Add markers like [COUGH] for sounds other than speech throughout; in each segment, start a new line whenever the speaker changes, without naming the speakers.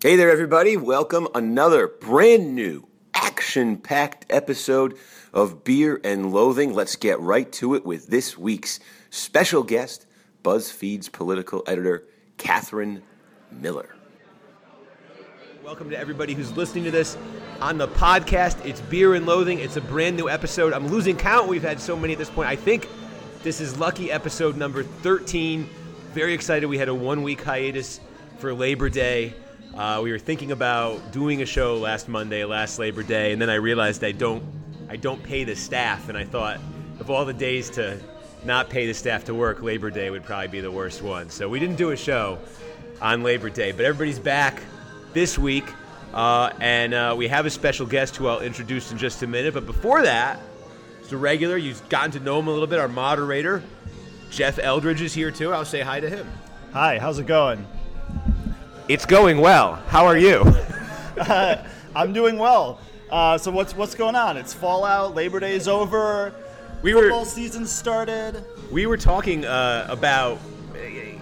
Hey there, everybody. Welcome another brand new action packed episode of Beer and Loathing. Let's get right to it with this week's special guest, BuzzFeed's political editor, Katherine Miller. Welcome to everybody who's listening to this on the podcast. It's Beer and Loathing. It's a brand new episode. I'm losing count. We've had so many at this point. I think this is lucky episode number 13. Very excited. We had a one week hiatus for Labor Day. Uh, we were thinking about doing a show last Monday, last Labor Day, and then I realized I don't, I don't pay the staff, and I thought of all the days to not pay the staff to work, Labor Day would probably be the worst one. So we didn't do a show on Labor Day, but everybody's back this week, uh, and uh, we have a special guest who I'll introduce in just a minute. But before that, it's a regular. You've gotten to know him a little bit. Our moderator, Jeff Eldridge, is here too. I'll say hi to him.
Hi, how's it going?
It's going well. How are you?
Uh, [LAUGHS] I'm doing well. Uh, so what's what's going on? It's Fallout. Labor Day is over.
We were-
football season started.
We were talking uh, about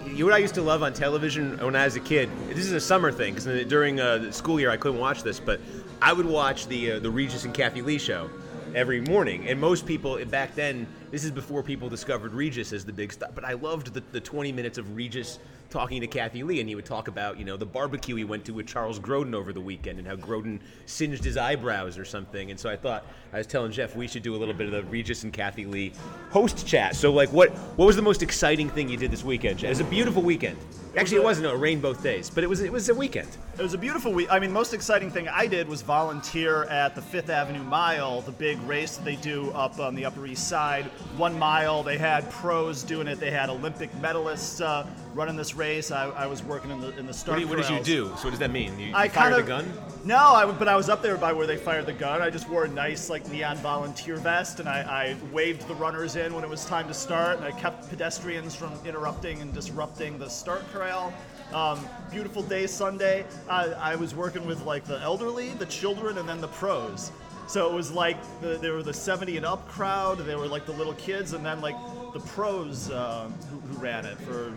you know what I used to love on television when I was a kid. This is a summer thing because during uh, the school year I couldn't watch this, but I would watch the uh, the Regis and Kathie Lee show every morning. And most people back then, this is before people discovered Regis as the big stuff. But I loved the, the 20 minutes of Regis talking to Kathie Lee, and he would talk about you know the barbecue he went to with Charles Grodin over the weekend and how Grodin singed his eyebrows or something. And so I thought I was telling Jeff we should do a little bit of the Regis and Kathie Lee host chat. So like, what what was the most exciting thing you did this weekend? Jeff? It was a beautiful weekend. Actually, it wasn't. It rained both days, but it was it was a weekend.
It was a beautiful week. I mean, most exciting thing I did was volunteer at the Fifth Avenue Mile, the big race that they do up on the Upper East Side. One mile. They had pros doing it. They had Olympic medalists uh, running this race. I, I was working in the in the
What,
start.
do you, what did you
corrals.
do? So what does that mean? You, you
I
fired
kind of
the gun?
No, I, but I was up there by where they fired the gun. I just wore a nice like neon volunteer vest, and I, I waved the runners in when it was time to start, and I kept pedestrians from interrupting and disrupting the start corral. Um, beautiful day Sunday. I, I was working with like the elderly, the children, and then the pros. So it was like the, there were the 70 and up crowd. They were like the little kids, and then like the pros uh, who, who ran it for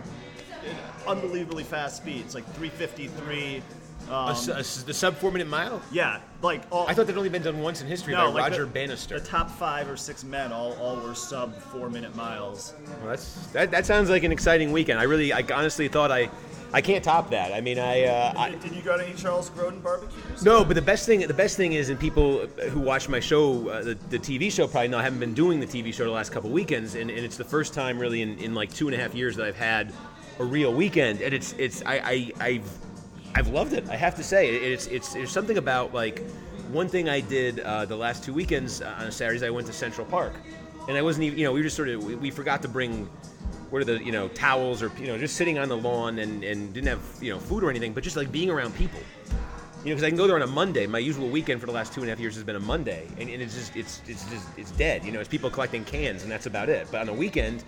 unbelievably fast speeds, like 353.
A
Um,
s- a s- the sub four minute mile?
yeah, like all.
I thought they'd only been done once in history by
like
Roger
the,
Bannister.
The top five or six men all, all were sub four minute miles.
Well, that's, that, that sounds like an exciting weekend. I really, I honestly thought I, I can't top that. I mean, I, uh, I
Did, did you go to any Charles Grodin barbecues?
no, but the best thing, the best thing is, and people who watch my show, uh, the, the TV show, probably know I haven't been doing the TV show the last couple weekends, and, and it's the first time really in, in like two and a half years that I've had a real weekend, and it's, it's, I, I, I've, I've loved it. I have to say, it's, it's, there's something about like one thing I did uh, the last two weekends uh, on Saturdays. I went to Central Park, and I wasn't even, you know, we just sort of, we, we forgot to bring what are the you know towels or you know just sitting on the lawn and, and didn't have you know food or anything but just like being around people you know because i can go there on a monday my usual weekend for the last two and a half years has been a monday and, and it's just it's it's just it's dead you know it's people collecting cans and that's about it but on a weekend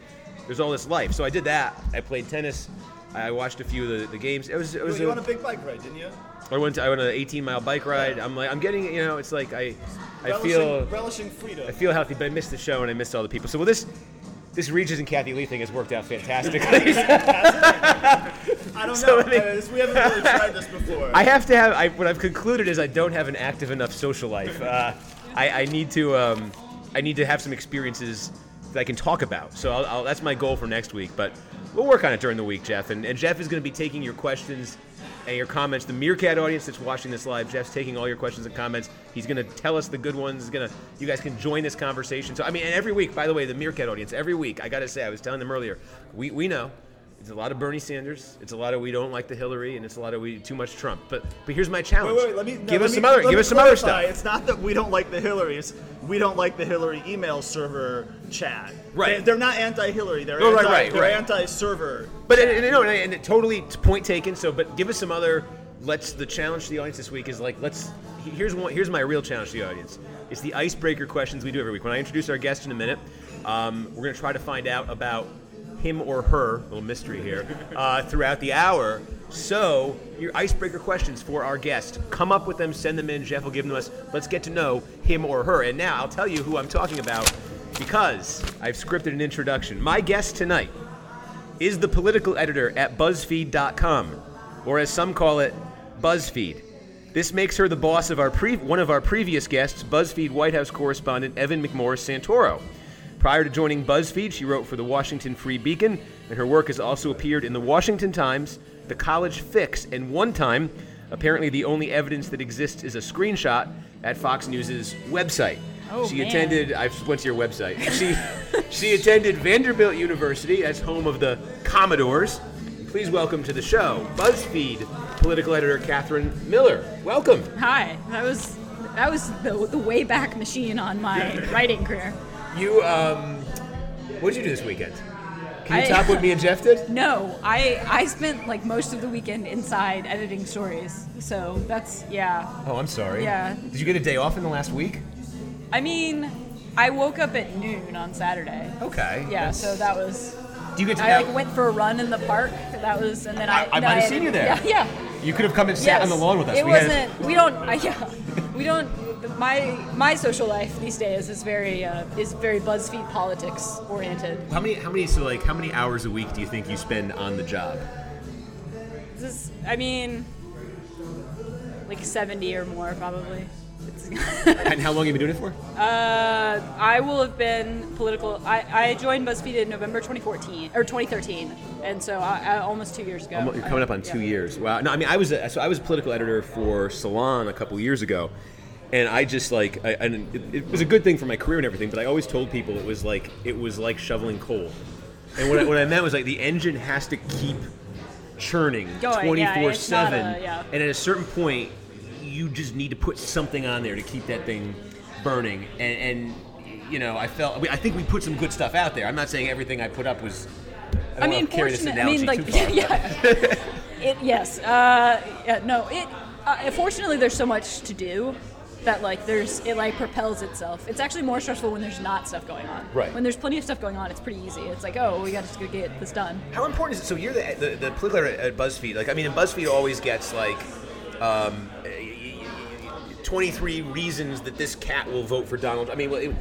there's all this life so i did that i played tennis i watched a few of the, the games it was it was
you
a-
went on a big bike ride, didn't you?
I went to, I went on an 18 mile bike ride i'm like i'm getting you know it's like i i
relishing,
feel
relishing freedom.
I feel healthy, but I missed the show and I missed all the people. So well, this this Regis and Kathie Lee thing has worked out fantastically. [LAUGHS] [LAUGHS]
I don't
so,
know.
I mean-
Uh, we haven't really tried this before. [LAUGHS]
I have to have. I, what I've concluded is I don't have an active enough social life. Uh, I, I need to. Um, I need to have some experiences that I can talk about. So I'll, I'll, that's my goal for next week. But we'll work on it during the week, Jeff. And, and Jeff is going to be taking your questions and your comments. The Meerkat audience that's watching this live, Jeff's taking all your questions and comments. He's going to tell us the good ones. He's going to. You guys can join this conversation. So I mean, and every week, by the way, the Meerkat audience. Every week, I got to say, I was telling them earlier. We we know. It's a lot of Bernie Sanders. It's a lot of we don't like the Hillary, and it's a lot of we too much Trump. But but here's my challenge.
Wait, wait, let me no,
give
let
us
me-
some other give us some other stuff.
It's not that we don't like the Hillary. It's we don't like the Hillary email server chat.
Right.
They, they're not anti-Hillary. They're
Oh,
anti,
right, right,
they're
right.
anti-server.
But and, and, no, and, and totally point taken. So, but give us some other. Let's the challenge to the audience this week is like let's. Here's one. Here's my real challenge to the audience. It's the icebreaker questions we do every week. When I introduce our guest in a minute, um, we're going to try to find out about him or her, little mystery here, uh, throughout the hour. So, your icebreaker questions for our guest. Come up with them, send them in. Jeff will give them to us. Let's get to know him or her. And now I'll tell you who I'm talking about because I've scripted an introduction. My guest tonight is the political editor at BuzzFeed.com, or as some call it, BuzzFeed. This makes her the boss of our pre- one of our previous guests, BuzzFeed White House correspondent Evan McMorris Santoro. Prior to joining BuzzFeed, she wrote for the Washington Free Beacon, and her work has also appeared in the Washington Times, the College Fix, and one time, apparently the only evidence that exists is a screenshot at Fox News' website.
Oh,
she
man.
attended. I went to your website. She she attended Vanderbilt University as home of the Commodores. Please welcome to the show BuzzFeed political editor Katherine Miller. Welcome.
Hi, that was that was the, the way back machine on my [LAUGHS] writing career.
You um, what did you do this weekend? Can you
I-
top what me and Jeff did? [LAUGHS]
No, I I spent like most of the weekend inside editing stories. So that's yeah.
Oh, I'm sorry.
Yeah.
Did you get a day off in the last week?
I mean, I woke up at noon on Saturday.
Okay.
Yeah,
That's-
so that was.
Do you get to
I
now-
like went for a run in the park. That was, and then I.
I- I might have seen you there. [LAUGHS]
Yeah, yeah.
You could have come and sat
Yes.
on the lawn with us.
It
We
wasn't. We don't. Uh, [LAUGHS] yeah, we don't. My my social life these days is very uh, is very BuzzFeed politics oriented.
How many? How many? So like, how many hours a week do you think you spend on the job?
This is, I mean, like seventy or more probably. [LAUGHS]
And how long have you been doing it for?
uh, I will have been political. I, I joined BuzzFeed in November 2014 or 2013, and so I, I, almost two years ago.
Almo- You're coming up on
I-
two years. Wow. No, I mean, I was a, so I was a political editor for Salon a couple years ago, and I just like, I, and it, it was a good thing for my career and everything. But I always told people it was like it was like shoveling coal, and what I, what I meant was like the engine has to keep churning
Going,
twenty four seven, and at a certain point, you just need to put something on there to keep that thing burning. And, and you know, I felt I think we put some good stuff out there. I'm not saying everything I put up was. I,
I mean,
wanna carry this
fortunate. I mean, like,
far, [LAUGHS]
yeah. it, yes. Uh, yeah. No. It. Uh, fortunately, there's so much to do that like there's it like propels itself. It's actually more stressful when there's not stuff going on.
Right.
When there's plenty of stuff going on, it's pretty easy. It's like, oh, we got to just go get this done.
How important is it? So you're the the, the political editor at BuzzFeed. Like I mean, BuzzFeed always gets like. Um, 23 reasons that this cat will vote for Donald. I mean, it,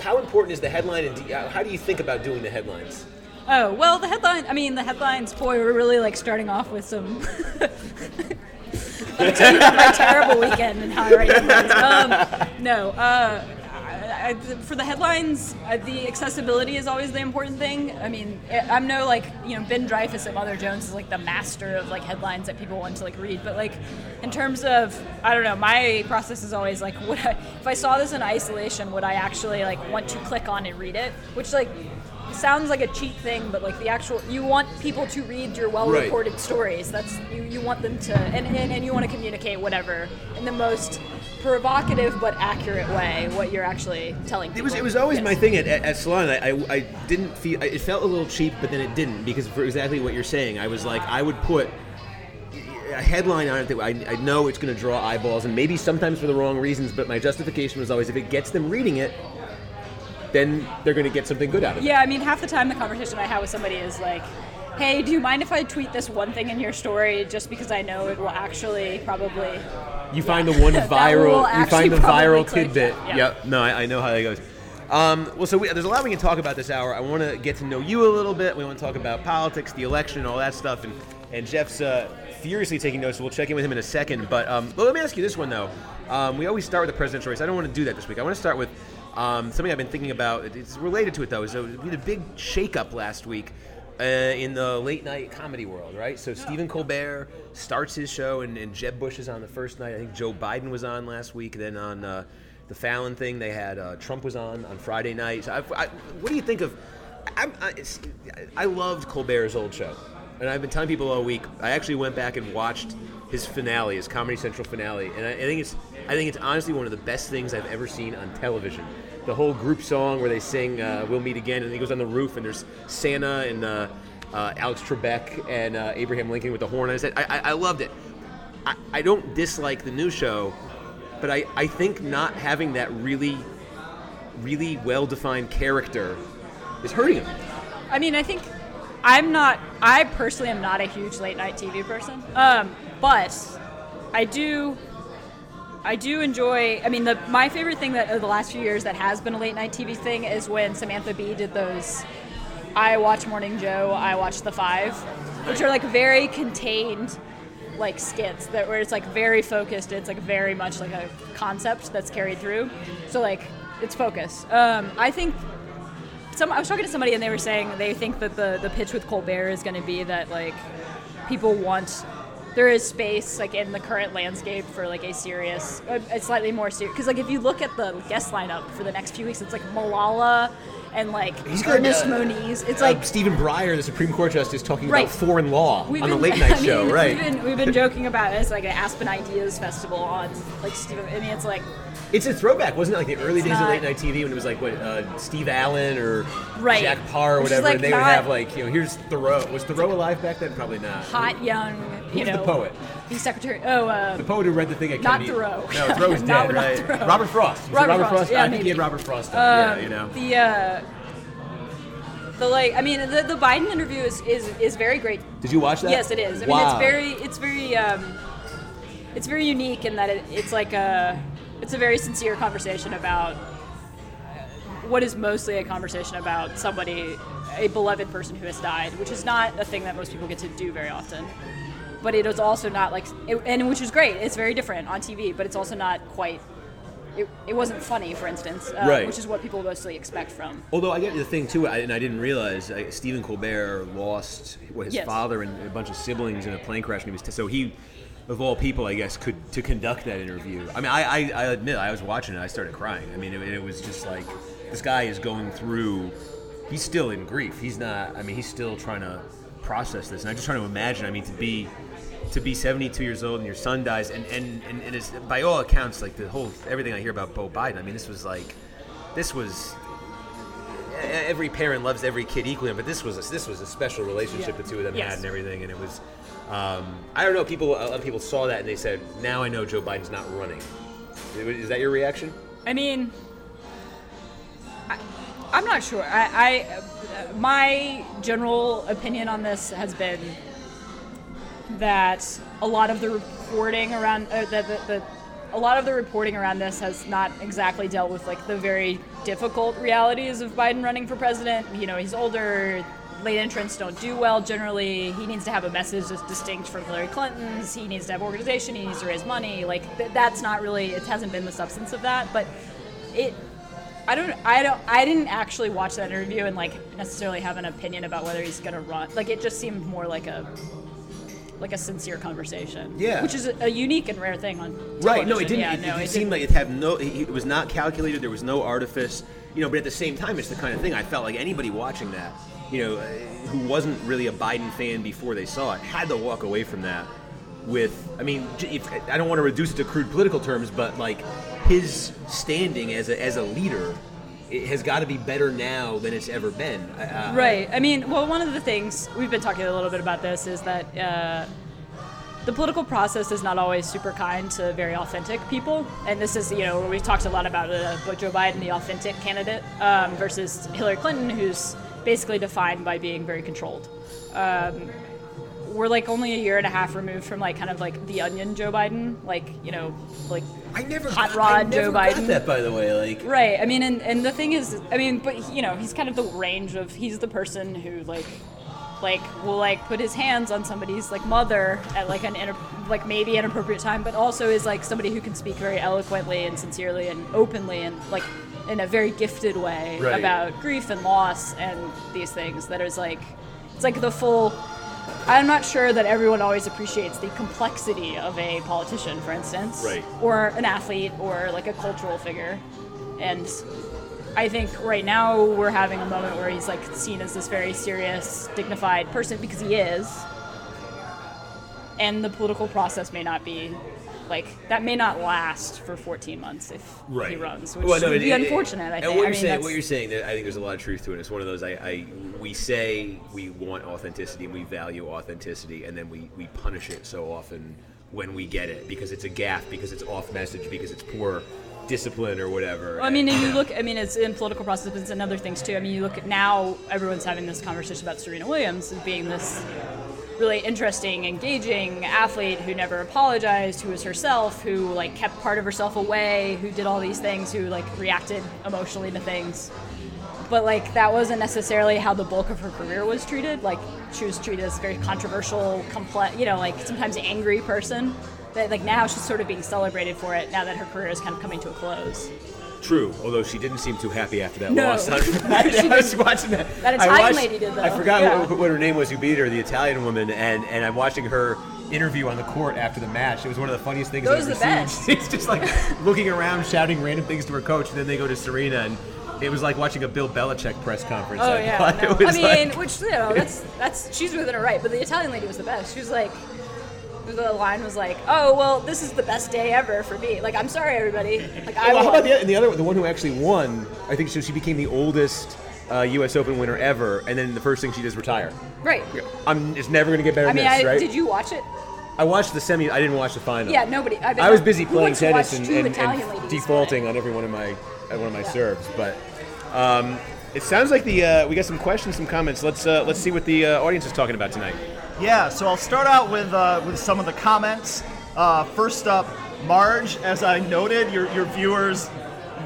how important is the headline, and do, how do you think about doing the headlines?
Oh well, the headline. I mean, the headlines. Boy, we're really like starting off with some. [LAUGHS] You about my terrible weekend and how I write. Um, no, uh, I, I, for the headlines, uh, the accessibility is always the important thing. I mean, I'm no like you know Ben Dreyfuss at Mother Jones is like the master of like headlines that people want to like read, but like in terms of I don't know, my process is always like, [LAUGHS] would I, if I saw this in isolation, would I actually like want to click on and read it? Which like sounds like a cheap thing, but like the actual, you want people to read your well-reported stories. That's you, you want them to, and, and, and you want to communicate whatever in the most provocative but accurate way what you're actually telling
It was it was always
Yes.
my thing at, at, at Salon. I, I, I didn't feel it felt a little cheap, but then it didn't because for exactly what you're saying, I was like I would put a headline on it that I, I know it's going to draw eyeballs, and maybe sometimes for the wrong reasons. But my justification was always if it gets them reading it, then they're going to get something good out of it.
Yeah, I mean, half the time the conversation I have with somebody is like, "Hey, do you mind if I tweet this one thing in your story just because I know it will actually probably."
You find the one [LAUGHS] viral. You find the viral tidbit.
yeah.
Yep. No, I, I know how that goes. Um, well, so we, there's a lot we can talk about this hour. I want to get to know you a little bit. We want to talk about politics, the election, all that stuff. And and Jeff's uh, furiously taking notes. So we'll check in with him in a second. But um, well, let me ask you this one though. Um, we always start with the presidential race. I don't want to do that this week. I want to start with um, something I've been thinking about. It's related to it though. So we had a big shakeup last week uh, in the late night comedy world, right? So Stephen Colbert starts his show, and, and Jeb Bush is on the first night. I think Joe Biden was on last week. Then on uh, the Fallon thing, they had uh, Trump was on on Friday night. So I, I, what do you think of? I, I, I loved Colbert's old show, and I've been telling people all week. I actually went back and watched his finale, his Comedy Central finale, and I think it's I think it's honestly one of the best things I've ever seen on television. The whole group song where they sing uh, "We'll Meet Again," and he goes on the roof, and there's Santa and uh, uh, Alex Trebek and uh, Abraham Lincoln with the horn. his head. I, I, I loved it. I, I don't dislike the new show, but I, I think not having that really, really well defined character is hurting him.
I mean, I think I'm not. I personally am not a huge late night TV person. Um, but I do. I do enjoy. I mean, the my favorite thing that the last few years that has been a late night TV thing is when Samantha Bee did those. I watch Morning Joe. I watch The Five, which are like very contained. like skits that where it's like very focused. It's like very much like a concept that's carried through. So like it's focus. Um, I think some I was talking to somebody and they were saying they think that the the pitch with Colbert is going to be that like people want there is space like in the current landscape for like a serious a, a slightly more serious because like if you look at the guest lineup for the next few weeks it's like Malala and like
He's
Ernest
uh,
Moniz it's
Uh,
like
Stephen Breyer, the Supreme Court justice, talking
Right.
about foreign law
We've
on the late [LAUGHS] night
I
show,
mean,
right?
We've been, we've been joking about it. It's like an Aspen Ideas Festival on like Steve. I mean, it's like
It's a throwback, wasn't it? Like the early days of late night TV when it was like what uh, Steve Allen or
Right.
Jack Paar or
Which
whatever,
like,
and they would have like you know here's Thoreau. Was Thoreau alive back then? Probably not.
hot young. You
Who's
know,
the poet?
The secretary. Oh, uh,
The poet who read the thing at
Not
Kennedy.
Thoreau.
No, Thoreau's [LAUGHS]
Not-
dead,
not
right?
Thoreau.
Robert Frost.
Robert
Robert
Frost,
Frost.
yeah,
I think he had Robert Frost. On.
um,
yeah, you know.
the. Uh, the like, I mean, the, the Biden interview is, is, is very great.
Did you watch that?
Yes, it is. I
wow.
mean, it's very, it's very, um, it's very unique in that it, it's like a, it's a very sincere conversation about what is mostly a conversation about somebody, a beloved person who has died, which is not a thing that most people get to do very often. But it is also not like, it, and which is great. It's very different on TV, but it's also not quite. It, it wasn't funny, for instance, uh,
Right.
which is what people mostly expect from.
Although I get the thing too, I, and I didn't realize uh, Stephen Colbert lost what his
Yes.
father and a bunch of siblings in a plane crash, and he was t- so he, of all people, I guess, could to conduct that interview. I mean, I, I, I admit I was watching it, I started crying. I mean, it, it was just like this guy is going through. He's still in grief. He's not. I mean, he's still trying to process this, and I'm just trying to imagine. I mean, to be to be 72 years old and your son dies, and and and, and it's, by all accounts, like the whole everything I hear about Bo Biden. I mean, this was like, this was every parent loves every kid equally, but this was a, this was a special relationship
Yeah.
the two of them
Yes.
had and everything, and it was. Um, I don't know. People, a lot of people saw that and they said, "Now I know Joe Biden's not running." Is that your reaction?
I mean, I, I'm not sure. I, I, my general opinion on this has been that a lot of the reporting around uh, the, the, the a lot of the reporting around this has not exactly dealt with like the very difficult realities of Biden running for president. You know, he's older. Late entrants don't do well generally. He needs to have a message that's distinct from Hillary Clinton's. He needs to have organization. He needs to raise money. Like th- that's not really. It hasn't been the substance of that. But it. I don't. I don't. I didn't actually watch that interview and like necessarily have an opinion about whether he's gonna run. Like it just seemed more like a like a sincere conversation.
Yeah.
Which is a, a unique and rare thing on
Right. No, it didn't.
Yeah,
it,
no,
it,
it
seemed
didn't.
like it had no. It was not calculated. There was no artifice. You know, but at the same time, it's the kind of thing I felt like anybody watching that, you know, who wasn't really a Biden fan before they saw it, had to walk away from that with. I mean, if, I don't want to reduce it to crude political terms, but like his standing as a as a leader. It has got to be better now than it's ever been. Uh,
Right. I mean, well, one of the things we've been talking a little bit about this is that uh, the political process is not always super kind to very authentic people, and this is you know we've talked a lot about uh, Joe Biden, the authentic candidate, um, versus Hillary Clinton, who's basically defined by being very controlled. Um, we're like only a year and a half removed from like kind of like the Onion Joe Biden, like you know, like
I never
Hot
I
Rod
never
Joe Biden.
that, by the way. Like,
Right. I mean, and, and the thing is, I mean, but you know, he's kind of the range of he's the person who like, like will like put his hands on somebody's like mother at like an inap- like maybe an appropriate time, but also is like somebody who can speak very eloquently and sincerely and openly and like in a very gifted way
Right.
about grief and loss and these things. That is like, it's like the full. I'm not sure that everyone always appreciates the complexity of a politician, for instance,
Right.
or an athlete, or like a cultural figure. And I think right now we're having a moment where he's like seen as this very serious, dignified person because he is. And the political process may not be like that may not last for 14 months if he runs, which
Well, no,
would
it-
be
it-
unfortunate. I
and
think.
what
I
you're
mean,
saying,
that's-
what you're saying, that I think there's a lot of truth to it. It's one of those. I, I we say we want authenticity and we value authenticity, and then we we punish it so often when we get it because it's a gaffe, because it's off message, because it's poor discipline or whatever.
Well, I mean,
And,
and you look. I mean, it's in political processes and other things too. I mean, you look at now. Everyone's having this conversation about Serena Williams being this really interesting, engaging athlete who never apologized, who was herself, who like kept part of herself away, who did all these things, who like reacted emotionally to things. but like that wasn't necessarily how the bulk of her career was treated. Like she was treated as a very controversial, complex, you know, like sometimes angry person. That like now she's sort of being celebrated for it now that her career is kind of coming to a close.
True, although she didn't seem too happy after that
No.
loss.
She [LAUGHS]
I was [LAUGHS] watching that.
That
I
Italian
watched-
lady did, though.
I forgot
Yeah.
what, what her name was who beat her, the Italian woman, and, and I'm watching her interview on the court after the match. It was one of the funniest things
Those
I've ever
the
seen.
best. [LAUGHS]
She's just like looking around, shouting random things to her coach, and then they go to Serena, and it was like watching a Bill Belichick press conference.
Oh
I
yeah, no.
It was
I mean,
like-
which you know, that's that's she's within her right. But the Italian lady was the best. She was like, the line was like, "Oh well, this is the best day ever for me." Like, I'm sorry, everybody. Like, I
Well, how
won.
about the, and the other, the one who actually won? I think so. She became the oldest uh, U.S. Open winner ever, and then the first thing she does retire.
right.
I'm. It's never going to get better
I
than
mean,
this,
I,
right?
did you watch it?
I watched the semi. I didn't watch the final.
Yeah, nobody. I,
I was busy playing tennis and, and, and defaulting on every one of my uh, one of my serves. But um, it sounds like the uh, we got some questions, some comments. Let's uh, let's see what the uh, audience is talking about tonight.
Yeah, so I'll start out with uh, with some of the comments. Uh, first up, Marge, as I noted, your your viewers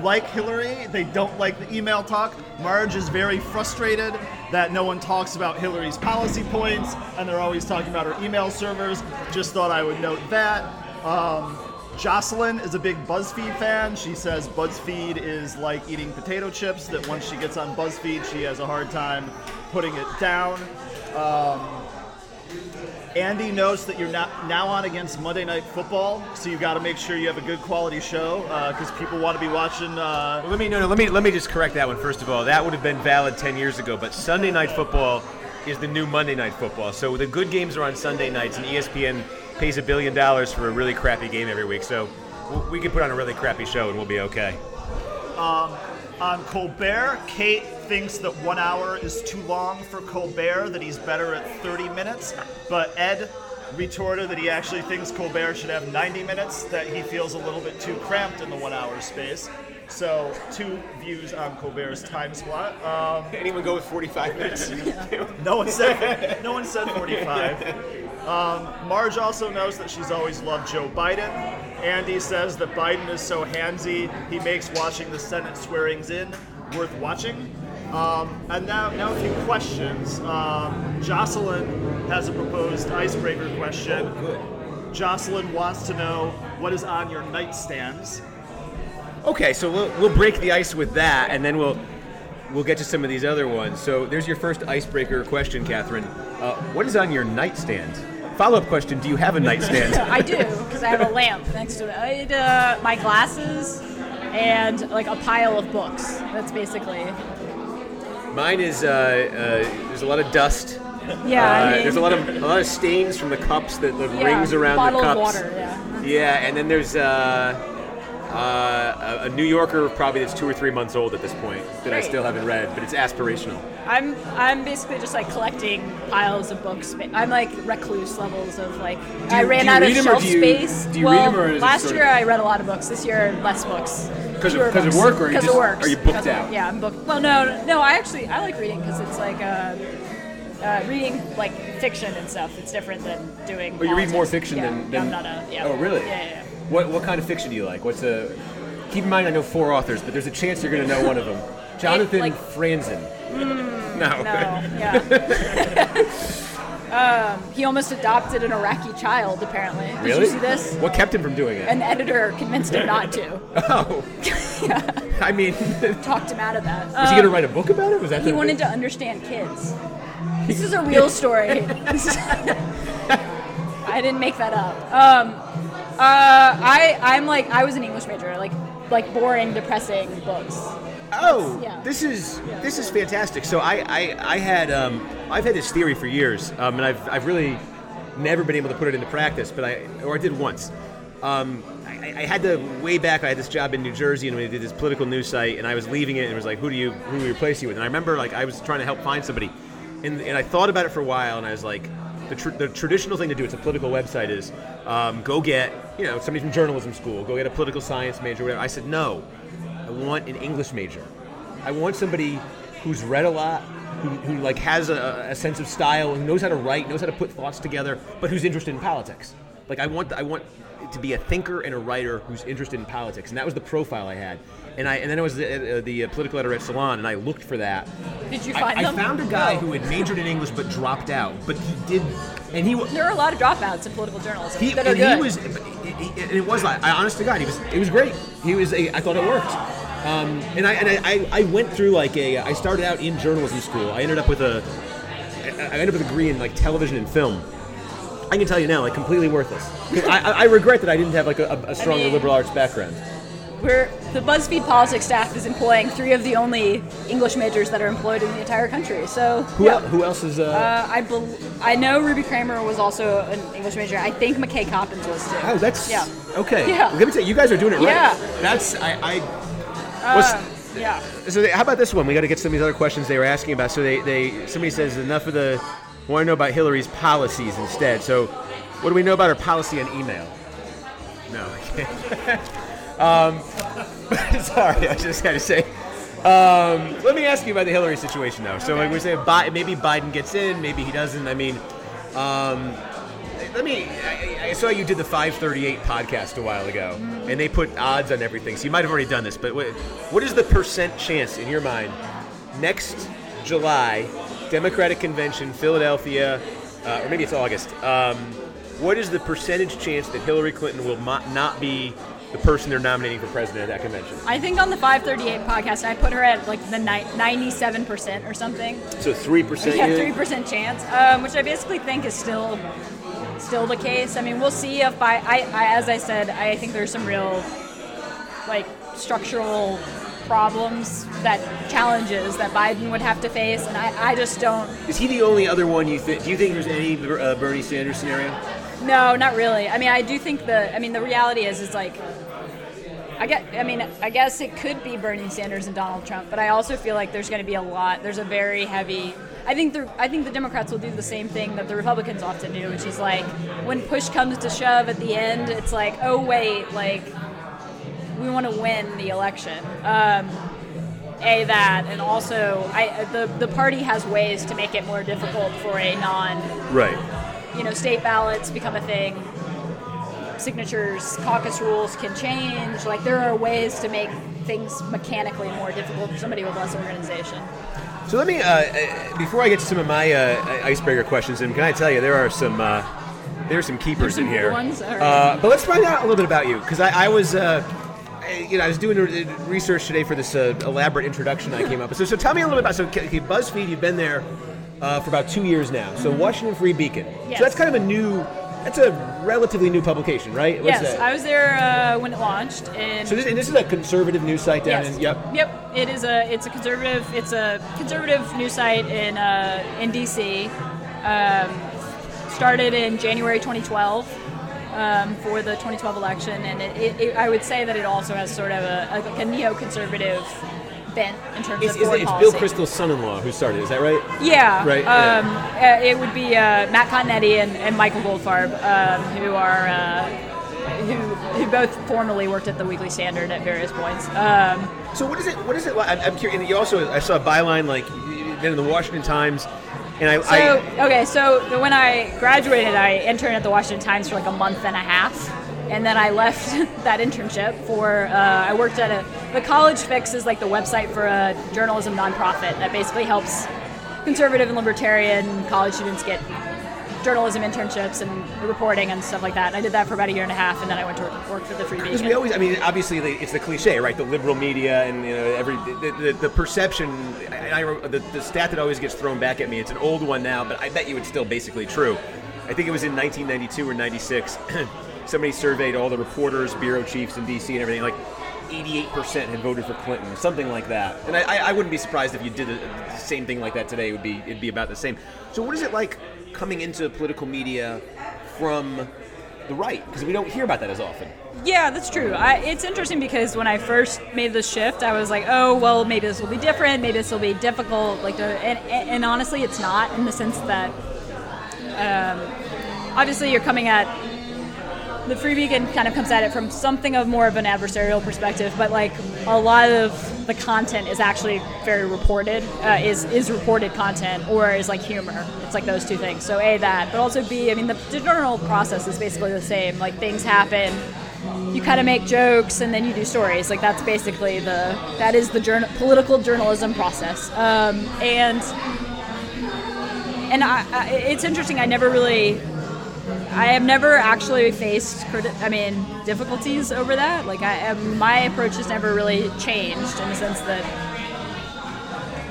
like Hillary. They don't like the email talk. Marge is very frustrated that no one talks about Hillary's policy points, and they're always talking about her email servers. Just thought I would note that. Um, Jocelyn is a big BuzzFeed fan. She says BuzzFeed is like eating potato chips, that once she gets on BuzzFeed, she has a hard time putting it down. Andy notes that you're not now on against Monday Night Football, so you got to make sure you have a good quality show because people want to be watching. Uh,
Let me no no let me let me just correct that one first of all. That would have been valid ten years ago, but Sunday night football is the new Monday night football. So the good games are on Sunday nights, and ESPN pays a billion dollars for a really crappy game every week. So we can put on a really crappy show and we'll be okay.
Um, on Colbert, Kate thinks that one hour is too long for Colbert, that he's better at 30 minutes, but Ed retorted that he actually thinks Colbert should have 90 minutes, that he feels a little bit too cramped in the one hour space. So, two views on Colbert's time slot. Um, [LAUGHS]
Anyone go with 45 minutes? [LAUGHS]
No one said. no one said 45. [LAUGHS] Um, Marge also knows that she's always loved Joe Biden. Andy says that Biden is so handsy he makes watching the Senate swearings in worth watching. Um, and now, now a few questions. Um, Jocelyn has a proposed icebreaker question. Jocelyn wants to know what is on your nightstands.
Okay, so we'll, we'll break the ice with that, and then we'll we'll get to some of these other ones. So there's your first icebreaker question, Katherine. Uh, what is on your nightstand? Follow up question: Do you have a nightstand? [LAUGHS]
I do because I have a lamp next to it. I had uh, my glasses and like a pile of books. That's basically.
Mine is uh, uh, there's a lot of dust.
Yeah,
Uh,
I mean,
there's a lot of a lot of stains from the cups that the
yeah,
rings around the cups.
of water. Yeah.
Yeah, and then there's uh, uh, a a New Yorker probably that's two or three months old at this point that I still haven't read, but it's aspirational.
I'm I'm basically just like collecting piles of books. I'm like recluse levels of like I
you-
ran
do you
out of
read 'em or
shelf
you-
space. well,
read 'em or is
last year
of-
I read a lot of books. This year less books.
'Cause of- of work, or you
'Cause
just-
of work?
are you booked out?
yeah, I'm booked. Well, no, no. I actually I like reading because it's like uh, uh, reading like fiction and stuff. It's different than doing.
Oh, you read more fiction
yeah,
than, than.
I'm not a. Yeah.
Oh, really?
Yeah, yeah.
What what kind of fiction do you like? What's a? Keep in mind, I know four authors, but there's a chance you're going to know one of them. [LAUGHS] Jonathan
like-
Franzen. no.
No, yeah. [LAUGHS] [LAUGHS] um, he almost adopted an Iraqi child, apparently. Did
Really?
you see this?
What kept him from doing it?
An editor convinced him not to. [LAUGHS]
oh. yeah. I mean, [LAUGHS]
Talked him out of that.
he
Um,
going to write a book about it? Was that
he wanted to understand kids. [LAUGHS] This is a real story. I didn't make that up. Um, uh, I I'm like I was an English major, like like boring, depressing books.
Oh,
Yeah.
this is this is fantastic. So I I, I had um, I've had this theory for years, um, and I've, I've really never been able to put it into practice, but I or I did once. Um, I, I had to way back. I had this job in New Jersey, and we did this political news site, and I was leaving it, and it was like, who do you who do we replace you with? And I remember like I was trying to help find somebody, and, and I thought about it for a while, and I was like. The, tr- the traditional thing to do, it's a political website, is um, go get, you know, somebody from journalism school, go get a political science major, whatever. I said, no, want an English major. I want somebody who's read a lot, who, who like has a, a sense of style, who knows how to write, knows how to put thoughts together, but who's interested in politics. like I want I want to be a thinker and a writer who's interested in politics, and that was the profile I had. And I and then I was the, uh, the uh, political editor at Salon, and I looked for that.
Did you
I-
find
I,
them?
found a guy
No.
who had majored in English but dropped out, but he did, and he
There are a lot of dropouts in political journalism
he,
that are
and
good.
he was, it, it, it was like, I honest to God, he was, it was great. He was, a, I thought it worked. Um, and I, and I, I, I went through like a, I started out in journalism school. I ended up with a, I ended up with a degree in like television and film. I can tell you now, like completely worthless. [LAUGHS] I, I, I regret that I didn't have like a, a stronger
mean-
liberal arts background.
We're, the BuzzFeed politics staff is employing three of the only English majors that are employed in the entire country. So
Who,
yeah.
el- who else is? Uh,
Uh, I bel I know Ruby Cramer was also an English major. I think McKay Coppins was too.
oh, that's
yeah.
okay.
Yeah.
Let me tell you, you guys are doing it right.
Yeah.
That's I. I
Uh, yeah.
So they, how about this one? We got to get some of these other questions they were asking about. So they, they somebody says enough of the want to know about Hillary's policies instead. So what do we know about her policy on email? No, I can't. [LAUGHS] um, [LAUGHS] sorry, I just got to say. Um, let me ask you about the Hillary situation, though. So like we say, Bi- maybe Biden gets in, maybe he doesn't. I mean, um, let me. I, I saw you did the 538 podcast a while ago, and they put odds on everything. So you might have already done this, but what, what is the percent chance in your mind next July, Democratic convention, Philadelphia, uh, or maybe it's August? Um, what is the percentage chance that Hillary Clinton will mo- not be the person they're nominating for president at that convention?
I think on the 538 podcast, I put her at like the ni- 97% or something.
So three percent.
Yeah, three percent chance, um, which I basically think is still still the case. I mean, we'll see if by I, I as I said, I think there's some real like structural problems that challenges that Biden would have to face, and I, I just don't.
Is he the only other one you think? Do you think there's any uh, Bernie Sanders scenario?
No, not really. I mean, I do think the. I mean, the reality is, is like. I get. I mean, I guess it could be Bernie Sanders and Donald Trump, but I also feel like there's going to be a lot. There's a very heavy. I think the. I think the Democrats will do the same thing that the Republicans often do, which is like when push comes to shove at the end, it's like, oh wait, like we want to win the election. Um, a that, and also, I the the party has ways to make it more difficult for a non
Right.
you know, state ballots become a thing. Signatures, caucus rules can change. Like there are ways to make things mechanically more difficult for somebody with less organization.
So let me, uh, uh, before I get to some of my uh, icebreaker questions, and can I tell you, there are some, uh, there are some keepers
some
in here.
ones? Right.
uh, but let's find out a little bit about you, because I, I was, uh, I- you know, I was doing research today for this uh, elaborate introduction I came up with. So, so tell me a little bit about. So, okay, BuzzFeed, you've been there uh, for about two years now. So, Washington Free Beacon.
Yes.
So that's kind of a new. That's a relatively new publication, right? What's
yes,
that?
I was there uh, when it launched. In,
so this, and this is a conservative news site down
yes.
in. Yep.
Yep. It is a. It's a conservative. It's a conservative news site in uh, in DC. Um, started in January 2012 um, for the 2012 election, and it, it, it, I would say that it also has sort of a, a, like a neoconservative bent in terms
It's,
of
it's,
foreign
it's
policy.
Bill Kristol's son-in-law who started. Is that right?
Yeah.
Right,
Um, uh, it would be uh, Matt Continetti and, and Michael Goldfarb, um, who are uh, who who both formerly worked at the Weekly Standard at various points. Um,
So what is it? What is it like? I'm, I'm curious. And you also, I saw a byline like you've been in the Washington Times, and I,
so
I
okay, so when I graduated, I interned at the Washington Times for like a month and a half. And then I left [LAUGHS] that internship for, uh, I worked at a, the College Fix is like the website for a journalism nonprofit that basically helps conservative and libertarian college students get journalism internships and reporting and stuff like that. And I did that for about a year and a half, and then I went to work, work for the Free
because we always, I mean, obviously it's the cliche, right? The liberal media and you know every the, the, the perception. I, the, the stat that always gets thrown back at me. It's an old one now, but I bet you it's still basically true. I think it was in 1992 or 96. [CLEARS THROAT] somebody surveyed all the reporters, bureau chiefs in D.C. and everything. Like 88% had voted for Clinton, something like that. And I, I, wouldn't be surprised if you did the same thing like that today. It would be it'd be about the same. So what is it like coming into political media from the right? Because we don't hear about that as often.
Yeah, that's true. I, it's interesting because when I first made the shift, I was like, oh, well, maybe this will be different. Maybe this will be difficult. Like, to, and, and, and honestly, it's not in the sense that um, obviously you're coming at the Free Beacon kind of comes at it from something of more of an adversarial perspective, but like a lot of the content is actually very reported, uh, is is reported content or is like humor. It's like those two things. So a that, but also b, I mean the, journal process is basically the same. Like things happen, you kind of make jokes and then you do stories. Like that's basically the that is the journal, political journalism process. Um, and and I, I, it's interesting. I never really I have never actually faced, criti- I mean, difficulties over that. Like, I, um, my approach has never really changed in the sense that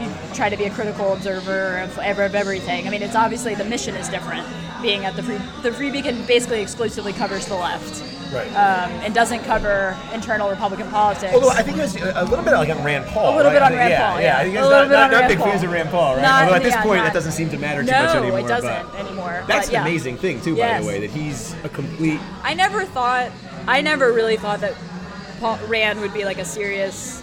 you try to be a critical observer of, of everything. I mean, it's obviously the mission is different. Being at the free, the Free Beacon basically exclusively covers the left.
Right.
Um, and doesn't cover internal Republican politics.
Although I think it was a little bit like on Rand Paul.
A little
right?
bit on Rand
yeah,
Paul,
Yeah,
yeah.
I think
A
it's not, not, not big fans of Rand Paul, right?
Not-
Although at this
yeah,
point,
not-
that doesn't seem to matter too
no,
much anymore.
No,
it
doesn't anymore.
That's
but,
an amazing thing too, by the way, that he's a complete.
I never thought, I never really thought that Paul Rand would be like a serious,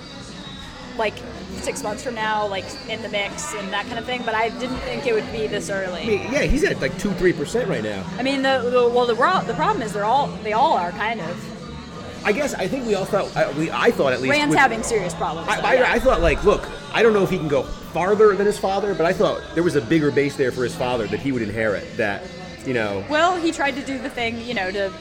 like six months from now, like in the mix and that kind of thing. But I didn't think it would be this
I
early.
mean, yeah, he's at like two, three percent right now.
I mean, the, the well, the the problem is they're all they all are kind of.
I guess I think we all thought. I, we, I thought at least.
Rand's
with-
having serious problems.
I, I,
yeah.
I thought like, look, I don't know if he can go farther than his father, but I thought there was a bigger base there for his father that he would inherit. That you know,
well, he tried to do the thing, you know, to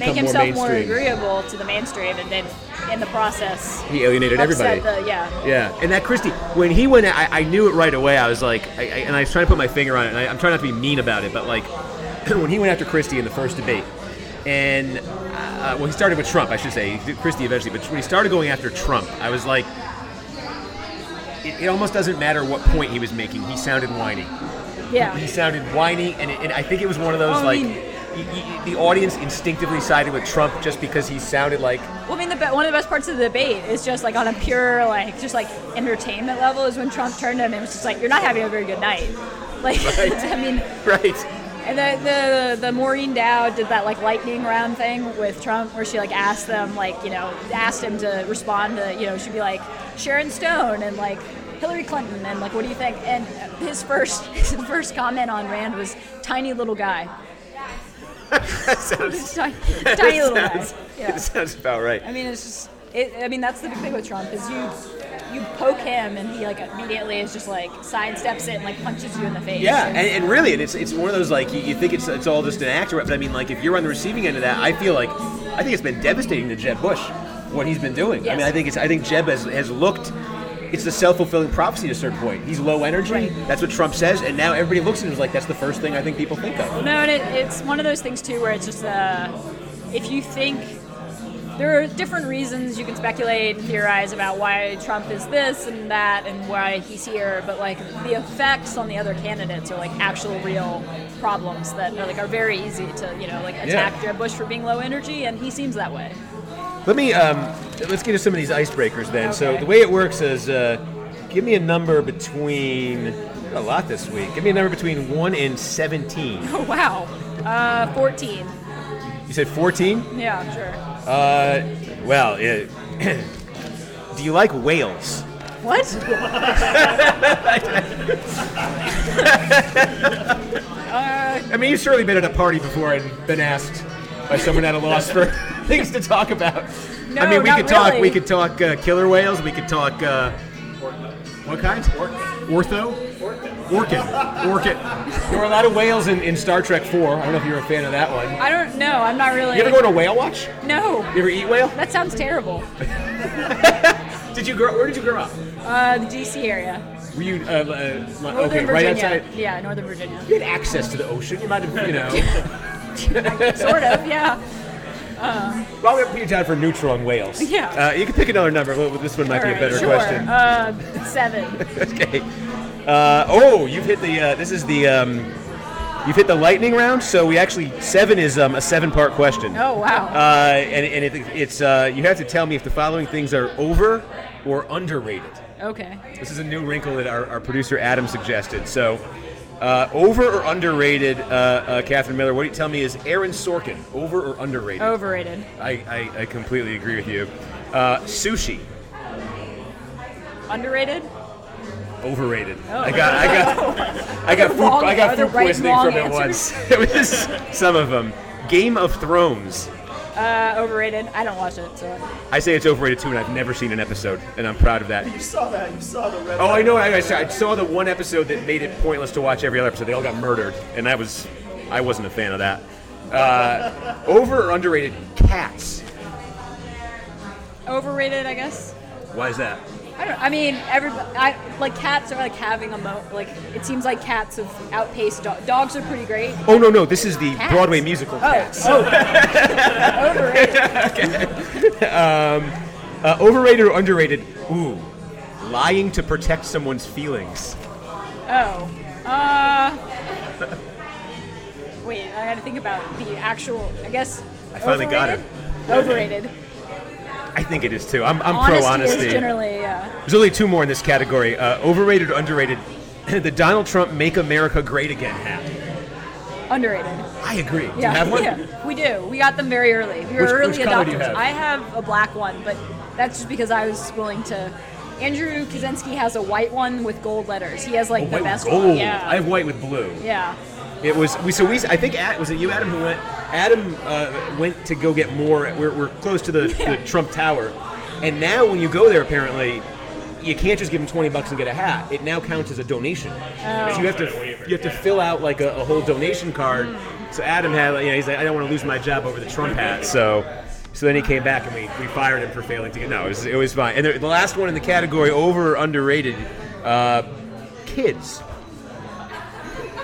make himself more,
mainstream.
agreeable to the mainstream, and then in the process,
he alienated everybody.
The, yeah.
Yeah, and that Christie, when he went, I, I knew it right away. I was like, I, I, and I was trying to put my finger on it, and I, I'm trying not to be mean about it, but like, [CLEARS THROAT] when he went after Christie in the first debate, and uh, well, he started with Trump, I should say, Christie eventually, but when he started going after Trump, I was like, it, it almost doesn't matter what point he was making. He sounded whiny.
Yeah.
He sounded whiny, and, it, and I think it was one of those
Oh,
like.
mean-
the audience instinctively sided with Trump just because he sounded like
Well, I mean, the one of the best parts of the debate is just like on a pure, like, just like entertainment level is when Trump turned to him and was just like, "You're not having a very good night." [LAUGHS] Like,
Right. [LAUGHS]
I mean,
right.
and the, the the Maureen Dowd did that like lightning round thing with Trump, where she like asked them, like, you know, asked him to respond to, you know, she'd be like Sharon Stone and like Hillary Clinton and like, what do you think? And his first [LAUGHS] his first comment on Rand was tiny little guy.
That sounds,
tiny,
that
tiny little guy.
sounds-
Yeah.
That sounds about right.
I mean, it's just. It, I mean, that's the big thing with Trump is you you poke him and he like immediately is just like sidesteps it and like punches you in the face.
Yeah, and, and really, and it's it's one of those like you, you think it's it's all just an actor, but I mean, like if you're on the receiving end of that, I feel like I think it's been devastating to Jeb Bush what he's been doing. I mean, I think it's I think Jeb has has looked. It's the self fulfilling prophecy to a certain point. He's low energy.
Right.
That's what Trump says, and now everybody looks at him like that's the first thing I think people think of.
No, and it, it's one of those things too where it's just uh, if you think there are different reasons you can speculate and theorize about why Trump is this and that and why he's here, but like the effects on the other candidates are like actual real problems that are like are very easy to you know like attack
Yeah.
Jeb Bush for being low energy, and he seems that way.
Let me um, let's get to some of these icebreakers then. So the way it works is, uh, give me a number between a lot this week. Give me a number between one and seventeen. [LAUGHS]
Oh wow, uh, 14.
You said fourteen.
Yeah, sure.
Uh, well, it, [CLEARS THROAT] do you like whales?
What? [LAUGHS] [LAUGHS]
I mean, you've surely been at a party before and been asked by someone at a loss for [LAUGHS] things to talk about.
No,
I mean, we
not
could talk.
really.
We could talk uh, killer whales. We could talk. Uh, what kind? Ortho. Orchid. Orchid. There were a lot of whales in, in Star Trek 4. I don't know if you're a fan of that one.
I don't know. I'm not really.
You ever go to Whale Watch?
no.
You ever eat whale?
That sounds terrible. [LAUGHS]
Did you grow? Where did you grow up?
Uh, the DC area.
Were you uh, uh,
Northern
okay?
Virginia.
Right outside.
Yeah, Northern Virginia.
You had access to the ocean. You might have, you know. [LAUGHS] [LAUGHS]
sort of, yeah.
Well, we put you down for neutral on whales.
Yeah.
Uh, you can pick another number. Well, This one might
All
be a
right,
better
sure.
question.
Uh, seven. [LAUGHS]
okay. Uh, oh, you've hit the. Uh, this is the. Um, you've hit the lightning round. So we actually seven is um, a seven-part question.
Oh wow.
Uh, and and it, it's uh, you have to tell me if the following things are over or underrated.
Okay.
This is a new wrinkle that our, our producer Adam suggested. So, uh, over or underrated, uh, uh, Katherine Miller? What do you tell me is Aaron Sorkin over or underrated?
Overrated.
I, I, I completely agree with you. Uh, sushi,
Underrated.
overrated.
Oh.
I got I got [LAUGHS] I got food
Wrong-
I got
the
food
right
poisoning
wrong
from it
answers?
once. [LAUGHS] It was some of them. Game of Thrones.
Uh, overrated. I don't watch it, so.
I say it's overrated too, and I've never seen an episode, and I'm proud of that.
You saw that. You saw the red.
Oh, I know. I, I saw- I saw the one episode that made it pointless to watch every other episode. They all got murdered, and that was, I wasn't a fan of that. Uh, over or underrated? Cats.
Overrated, I guess.
Why is that?
I don't. I mean, every I like cats are like having a mo. Like it seems like cats have outpaced do- dogs. Are pretty great.
Oh no, no. This is the
Cats.
Broadway musical.
Oh,
Cats.
oh. [LAUGHS] overrated. [LAUGHS]
Uh, overrated or underrated? Ooh, lying to protect someone's feelings.
Oh. Uh. Wait, I got to think about the actual. I guess.
I finally got it.
Overrated.
I think it is too. I'm, I'm
honesty
pro honesty.
generally. Yeah.
There's only two more in this category. Uh, overrated underrated? [CLEARS THROAT] the Donald Trump "Make America Great Again" hat.
Underrated.
I agree. Do you
Yeah,
have one?
yeah, we do. We got them very early. We were
Which-
early
which
adopters.
do you have?
I have a black one, but that's just because I was willing to. Andrew Kaczynski has a white one with gold letters. He has like the
White
best
gold.
one. Yeah.
I have white with blue.
yeah.
It was we. So we. I think Ad, was it you, Adam, who went. Adam uh, went to go get more. We're, we're close to the, the Trump Tower, and now when you go there, apparently, you can't just give him twenty bucks and get a hat. It now counts as a donation. So you have to you have to fill out like a, a whole donation card. So Adam had, you know, he's like, I don't want to lose my job over the Trump hat. So. So then he came back and we, we fired him for failing to get. No, it was, it was fine. And the, the last one in the category over underrated, uh, kids.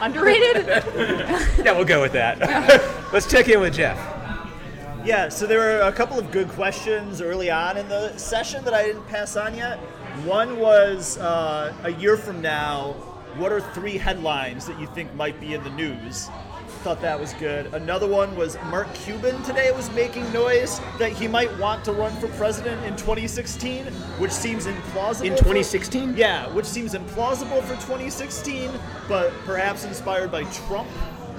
Underrated? [LAUGHS]
Yeah, we'll go with that. [LAUGHS] Let's check in with Jeff.
Yeah, so there were a couple of good questions early on in the session that I didn't pass on yet. One was uh, a year from now, what are three headlines that you think might be in the news? Thought that was good. Another one was Mark Cuban today was making noise that he might want to run for president in 2016, which seems implausible.
In
for-
2016?
yeah, which seems implausible for 2016, but perhaps inspired by Trump.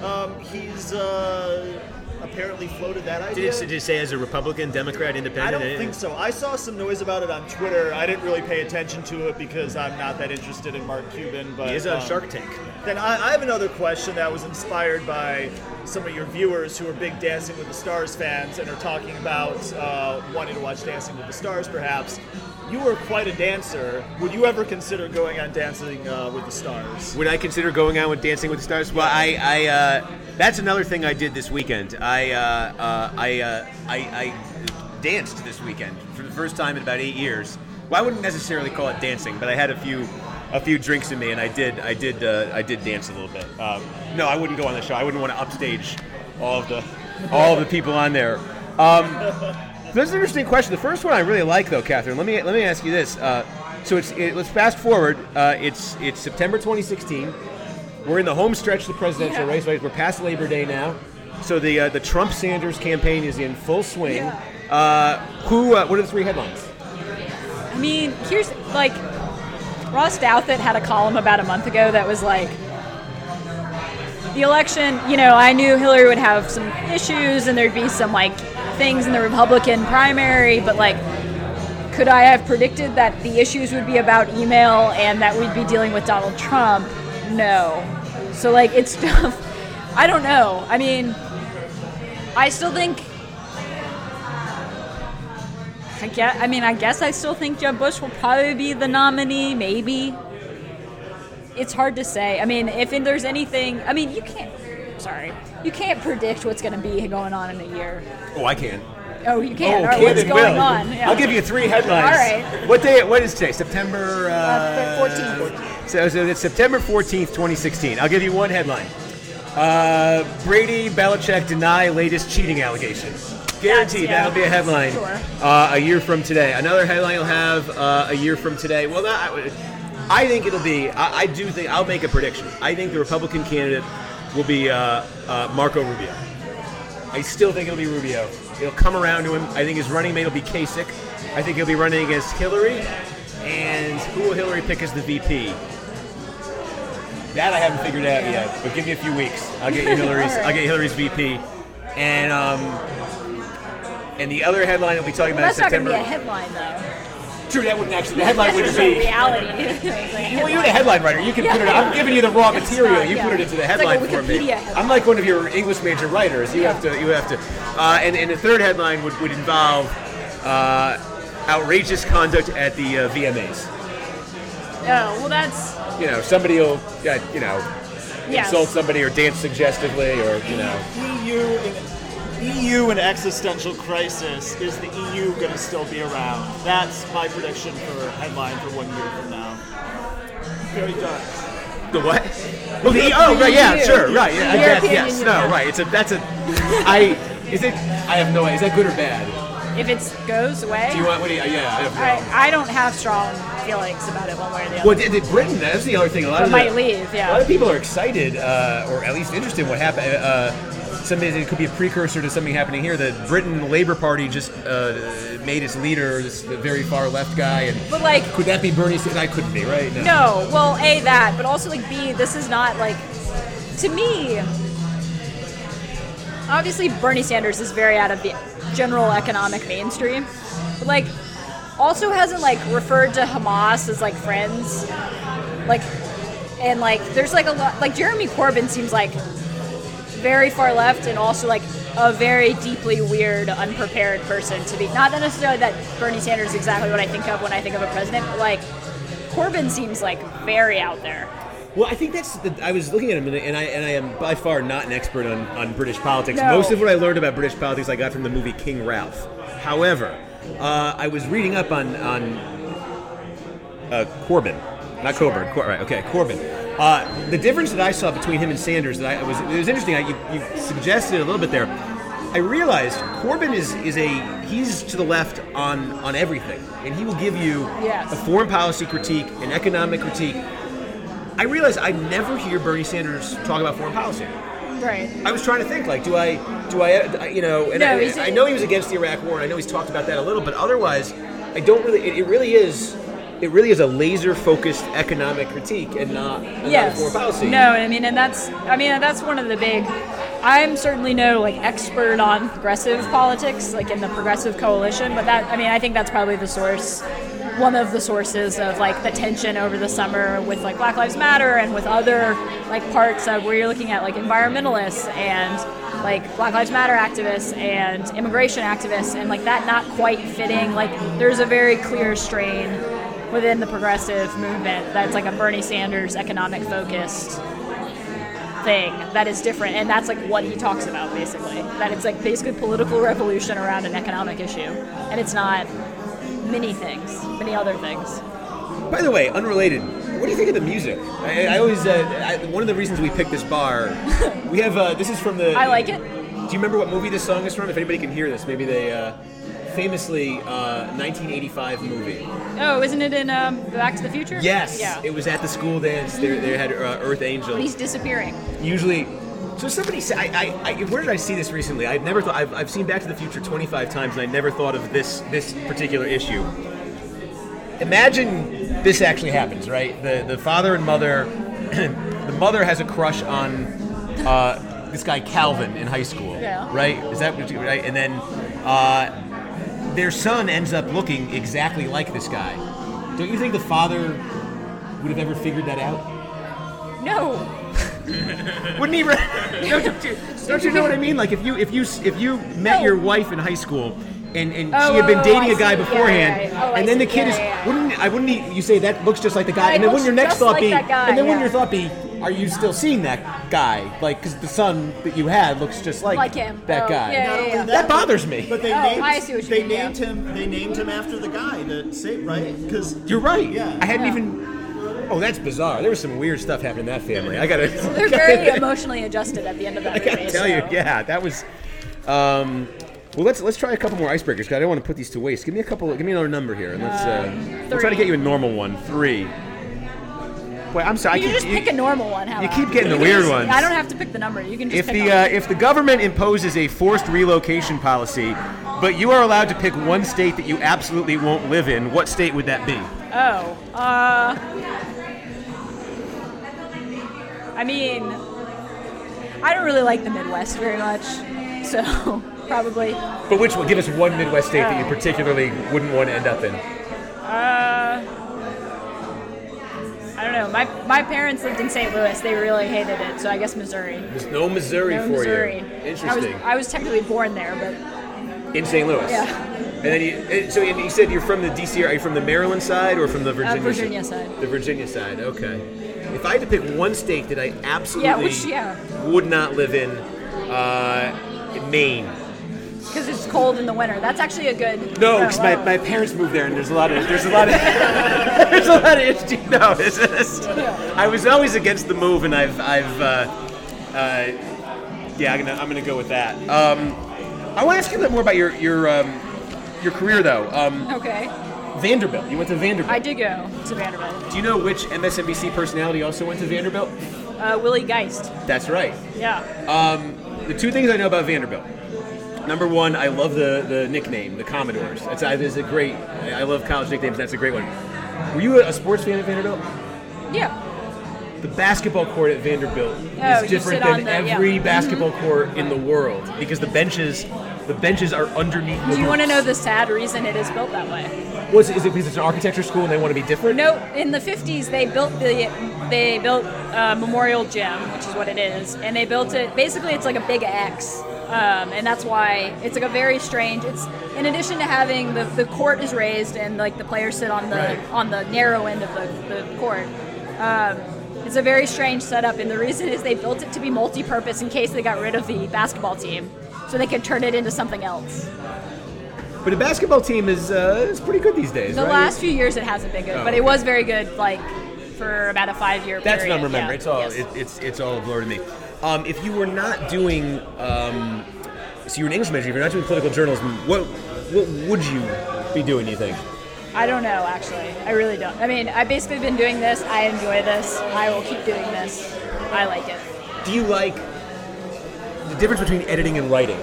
Um, he's uh, apparently floated that idea.
Did it, did it say as a Republican, Democrat, Independent?
I don't think so. I saw some noise about it on Twitter. I didn't really pay attention to it because I'm not that interested in Mark Cuban. But
He is on
um,
Shark Tank.
Then I, I have another question that was inspired by some of your viewers who are big Dancing with the Stars fans and are talking about uh, wanting to watch Dancing with the Stars, perhaps. You were quite a dancer. Would you ever consider going on Dancing uh, with the Stars?
Would I consider going on with Dancing with the Stars? Well, I, I uh, that's another thing I did this weekend. I, uh, uh, I, uh, I, I danced this weekend for the first time in about eight years. Well, I wouldn't necessarily call it dancing, but I had a few, a few drinks in me, and I did, I did, uh, I did dance a little bit. Um, no, I wouldn't go on the show. I wouldn't want to upstage all of the, all of the people on there. Um, That's an interesting question. The first one I really like, though, Katherine. Let me let me ask you this. Uh, so it's it, let's fast forward. Uh, it's it's September 2016. We're in the home stretch of the presidential
Yeah.
race. Right? We're past Labor Day now. So the uh, the Trump Sanders campaign is in full swing.
Yeah.
Uh, who? Uh, what are the three headlines?
I mean, here's like Ross Douthat had a column about a month ago that was like the election. You know, I knew Hillary would have some issues and there'd be some like things in the Republican primary, but like, could I have predicted that the issues would be about email and that we'd be dealing with Donald Trump? No. So like, it's. [LAUGHS] I don't know. I mean, I still think I guess, I mean, I guess I still think Jeb Bush will probably be the nominee, maybe. It's hard to say. I mean, if there's anything, I mean, you can't, sorry, you can't predict what's going to be going on in a year.
Oh, I can.
Oh, you can.
oh,
All right, what's going
will.
on? Yeah.
I'll give you three headlines.
All right.
What day? What is today? September uh,
Uh, 14th.
So, so it's September 14th, 2016. I'll give you one headline. Uh, Brady Belichick deny latest cheating allegation. Guaranteed,
yeah.
that'll be a headline.
Sure.
Uh, a year from today. Another headline you'll have uh, a year from today. Well, not, I, I think it'll be. I, I do think I'll make a prediction. I think the Republican candidate will be uh, uh, Marco Rubio. I still think it'll be Rubio. It'll come around to him. I think his running mate will be Kasich. I think he'll be running against Hillary. And who will Hillary pick as the VP? That I haven't figured out yet. But give me a few weeks. I'll get you [LAUGHS] Hillary's. I'll get Hillary's VP. And um, and the other headline we'll be talking
Well,
about
that's not going to
September.
be a headline, though.
True, that wouldn't actually. The headline
That's
wouldn't
just a
be.
reality.
Well, you're the headline writer. You can
Yeah.
put it. I'm giving you the raw material. you
yeah.
put it into the
It's like
headline for me.
Headline.
I'm like one of your English major writers. You have to. You have to. Uh, and, and the third headline would, would involve uh, outrageous conduct at the uh, VMAs.
Oh, well, that's
You know, somebody will, uh, you know,
Yes.
insult somebody or dance suggestively, or you know.
EU in, EU in existential crisis. Is the EU going to still be around? That's my prediction for headline for one year from now. Very dark.
The what? Oh, the, oh, right, yeah, sure, right, yeah, I guess, yes, no, right. It's a, that's a, [LAUGHS] I, is it? I have no idea. Is that good or bad?
if it goes away.
Do you want? What do you? Yeah, I don't know.
I, I don't have strong feelings about it one way or the other.
Well, did, did Britain? That's the other thing. A lot
But
of
might
the,
leave, yeah.
A lot of people are excited, uh, or at least interested in what happened. Uh, something it could be a precursor to something happening here. The Britain Labour Party just uh, made its leader this very far left guy, and
But like,
could that be Bernie? Sanders? I couldn't be right.
no. Well, a that, but also like b. This is not like to me. Obviously, Bernie Sanders is very out of the general economic mainstream, but like also hasn't like referred to Hamas as like friends, like, and like there's like a lot like Jeremy Corbyn seems like very far left and also like a very deeply weird, unprepared person to be. Not that necessarily that Bernie Sanders is exactly what I think of when I think of a president, but like Corbyn seems like very out there.
Well, I think that's. The, I was looking at him, and and I and I am by far not an expert on, on British politics.
No.
Most of what I learned about British politics I got from the movie King Ralph. However, uh, I was reading up on on uh, Corbyn, not Coburn. Cor- right? Okay, Corbyn. Uh, the difference that I saw between him and Sanders that I was it was interesting. I, you, you suggested it a little bit there. I realized Corbyn is is a he's to the left on on everything, and he will give you
Yes.
a foreign policy critique, an economic critique. I realized I never hear Bernie Sanders talk about foreign policy.
Right.
I was trying to think like, do I, do I, you know, and
No,
I, I know he was against the Iraq War, and I know he's talked about that a little, but otherwise, I don't really. It, it really is, it really is a laser focused economic critique and not,
Yes.
foreign policy.
No, I mean, and that's I mean, that's one of the big. I'm certainly no like expert on progressive politics, like in the progressive coalition, but that I mean, I think that's probably the source, one of the sources of like the tension over the summer with like Black Lives Matter and with other like parts of where you're looking at like environmentalists and like Black Lives Matter activists and immigration activists and like that not quite fitting. Like there's a very clear strain within the progressive movement that's like a Bernie Sanders economic focused thing that is different and that's like what he talks about basically that it's like basically political revolution around an economic issue and it's not many things many other things
By the way, unrelated. What do you think of the music? I, I always uh, I, one of the reasons we picked this bar. We have uh, this is from the.
i like it
Do you remember what movie this song is from? If anybody can hear this, maybe they uh, famously uh, 1985 movie.
oh isn't it in um, back to the future
Yes,
yeah
it was at the school dance. They, they had uh, Earth Angel.
he's disappearing
Usually, so somebody said, I, I, I, where did I see this recently? I've never thought. I've, I've seen Back to the Future 25 times, and I never thought of this this particular issue. Imagine this actually happens, right? The the father and mother, [CLEARS THROAT] the mother has a crush on uh, this guy Calvin in high school,
Yeah.
right? Is that what you, right? And then uh, their son ends up looking exactly like this guy. Don't you think the father would have ever figured that out?
no [LAUGHS]
Wouldn't he? Re- [LAUGHS] don't, you, don't you know what I mean? Like if you if you if you met
No.
your wife in high school. And, and
Oh,
she had oh, been
oh,
dating
I
a guy
see. Yeah,
beforehand,
yeah, yeah. Oh,
and then the kid is wouldn't I wouldn't he, you say that looks just like the guy, and then wouldn't your next thought
like
be, and then wouldn't your thought be, are you still seeing that guy? Like because the son that you had looks just like,
Like him.
that
Oh,
guy.
yeah,
Not
yeah,
only
yeah.
That bothers me.
But they
Oh,
named
I see what you
they
mean, yeah.
named him they named him after the guy that say right because
You're right.
Yeah.
I hadn't
Yeah.
even. Oh, that's bizarre. There was some weird stuff happening in that family. I gotta.
they're [LAUGHS] very emotionally adjusted at the end of that
I
movie
gotta tell you,
so-
yeah, that was. Um, well, let's let's try a couple more icebreakers because I don't want to put these to waste. Give me a couple. Give me another number here, and let's. Uh, we'll try to get you a normal one. Three. Wait, I'm sorry.
You can
keep,
just pick a normal one how
you
about?
keep getting the weird ones.
i don't have to pick the number you can just
if
pick
the uh, if the government imposes a forced relocation policy, but you are allowed to pick one state that you absolutely won't live in, what state would that be?
Oh, uh, I mean, I don't really like the Midwest very much, so [LAUGHS] probably.
But which one? Give us one Midwest state that you particularly wouldn't want to end up in.
Uh, don't know. My my parents lived in St. Louis. They really hated it, so I guess Missouri.
There's no Missouri
No,
for
Missouri.
you.
I was
Interesting.
I was technically born there, but
In St. Louis.
Yeah.
And then you, so you said you're from the DC. Are you from the Maryland side or from the Virginia?
Virginia side.
The Virginia side. Okay. If I had to pick one state that I absolutely
Yeah, which- yeah.
would not live in, uh, Maine.
Because it's cold in the winter. That's actually a good.
No, because my, my parents moved there, and there's a lot of there's a lot of [LAUGHS] there's a lot of interesting. No, it's, it's, I was always against the move, and I've I've uh, uh, yeah, I'm gonna I'm gonna go with that. Um, I want to ask you a little more about your your um, your career though. Um,
Okay,
Vanderbilt. You went to Vanderbilt.
I did go to Vanderbilt.
Do you know which MSNBC personality also went to Vanderbilt?
Uh, Willie Geist.
That's right.
Yeah.
Um, the two things I know about Vanderbilt. Number one, I love the, the nickname, the Commodores. That's that is a great. I love college nicknames. That's a great one. Were you a, a sports fan at Vanderbilt?
Yeah.
The basketball court at Vanderbilt
Oh,
is different than
the- yeah.
every
Mhm.
basketball court in the world because the benches, the benches are underneath. The
Do you want to know the sad reason it is built that way?
What's it, is it because it's an architecture school and they want to be different?
No, in the 50s they built the they built uh, Memorial Gym, which is what it is, and they built it. Basically, it's like a big X, um, and that's why it's like a very strange. It's in addition to having the, the court is raised and like the players sit on the
Right.
on the narrow end of the, the court. Um, it's a very strange setup, and the reason is they built it to be multi-purpose in case they got rid of the basketball team, so they could turn it into something else.
But a basketball team is uh, is pretty good these days.
The
right?
last few years it hasn't been good,
Oh,
but
okay.
it was very good, like for about a five-year
That's
period.
what I remember.
Yeah,
It's all
yes.
it, it's it's all a blur to me. Um, if you were not doing, um, so you're an English major. If you're not doing political journalism, what what would you be doing? You think?
I don't know, actually. I really don't. I mean, I've basically been doing this. I enjoy this. I will keep doing this. I like it.
Do you like the difference between editing and writing?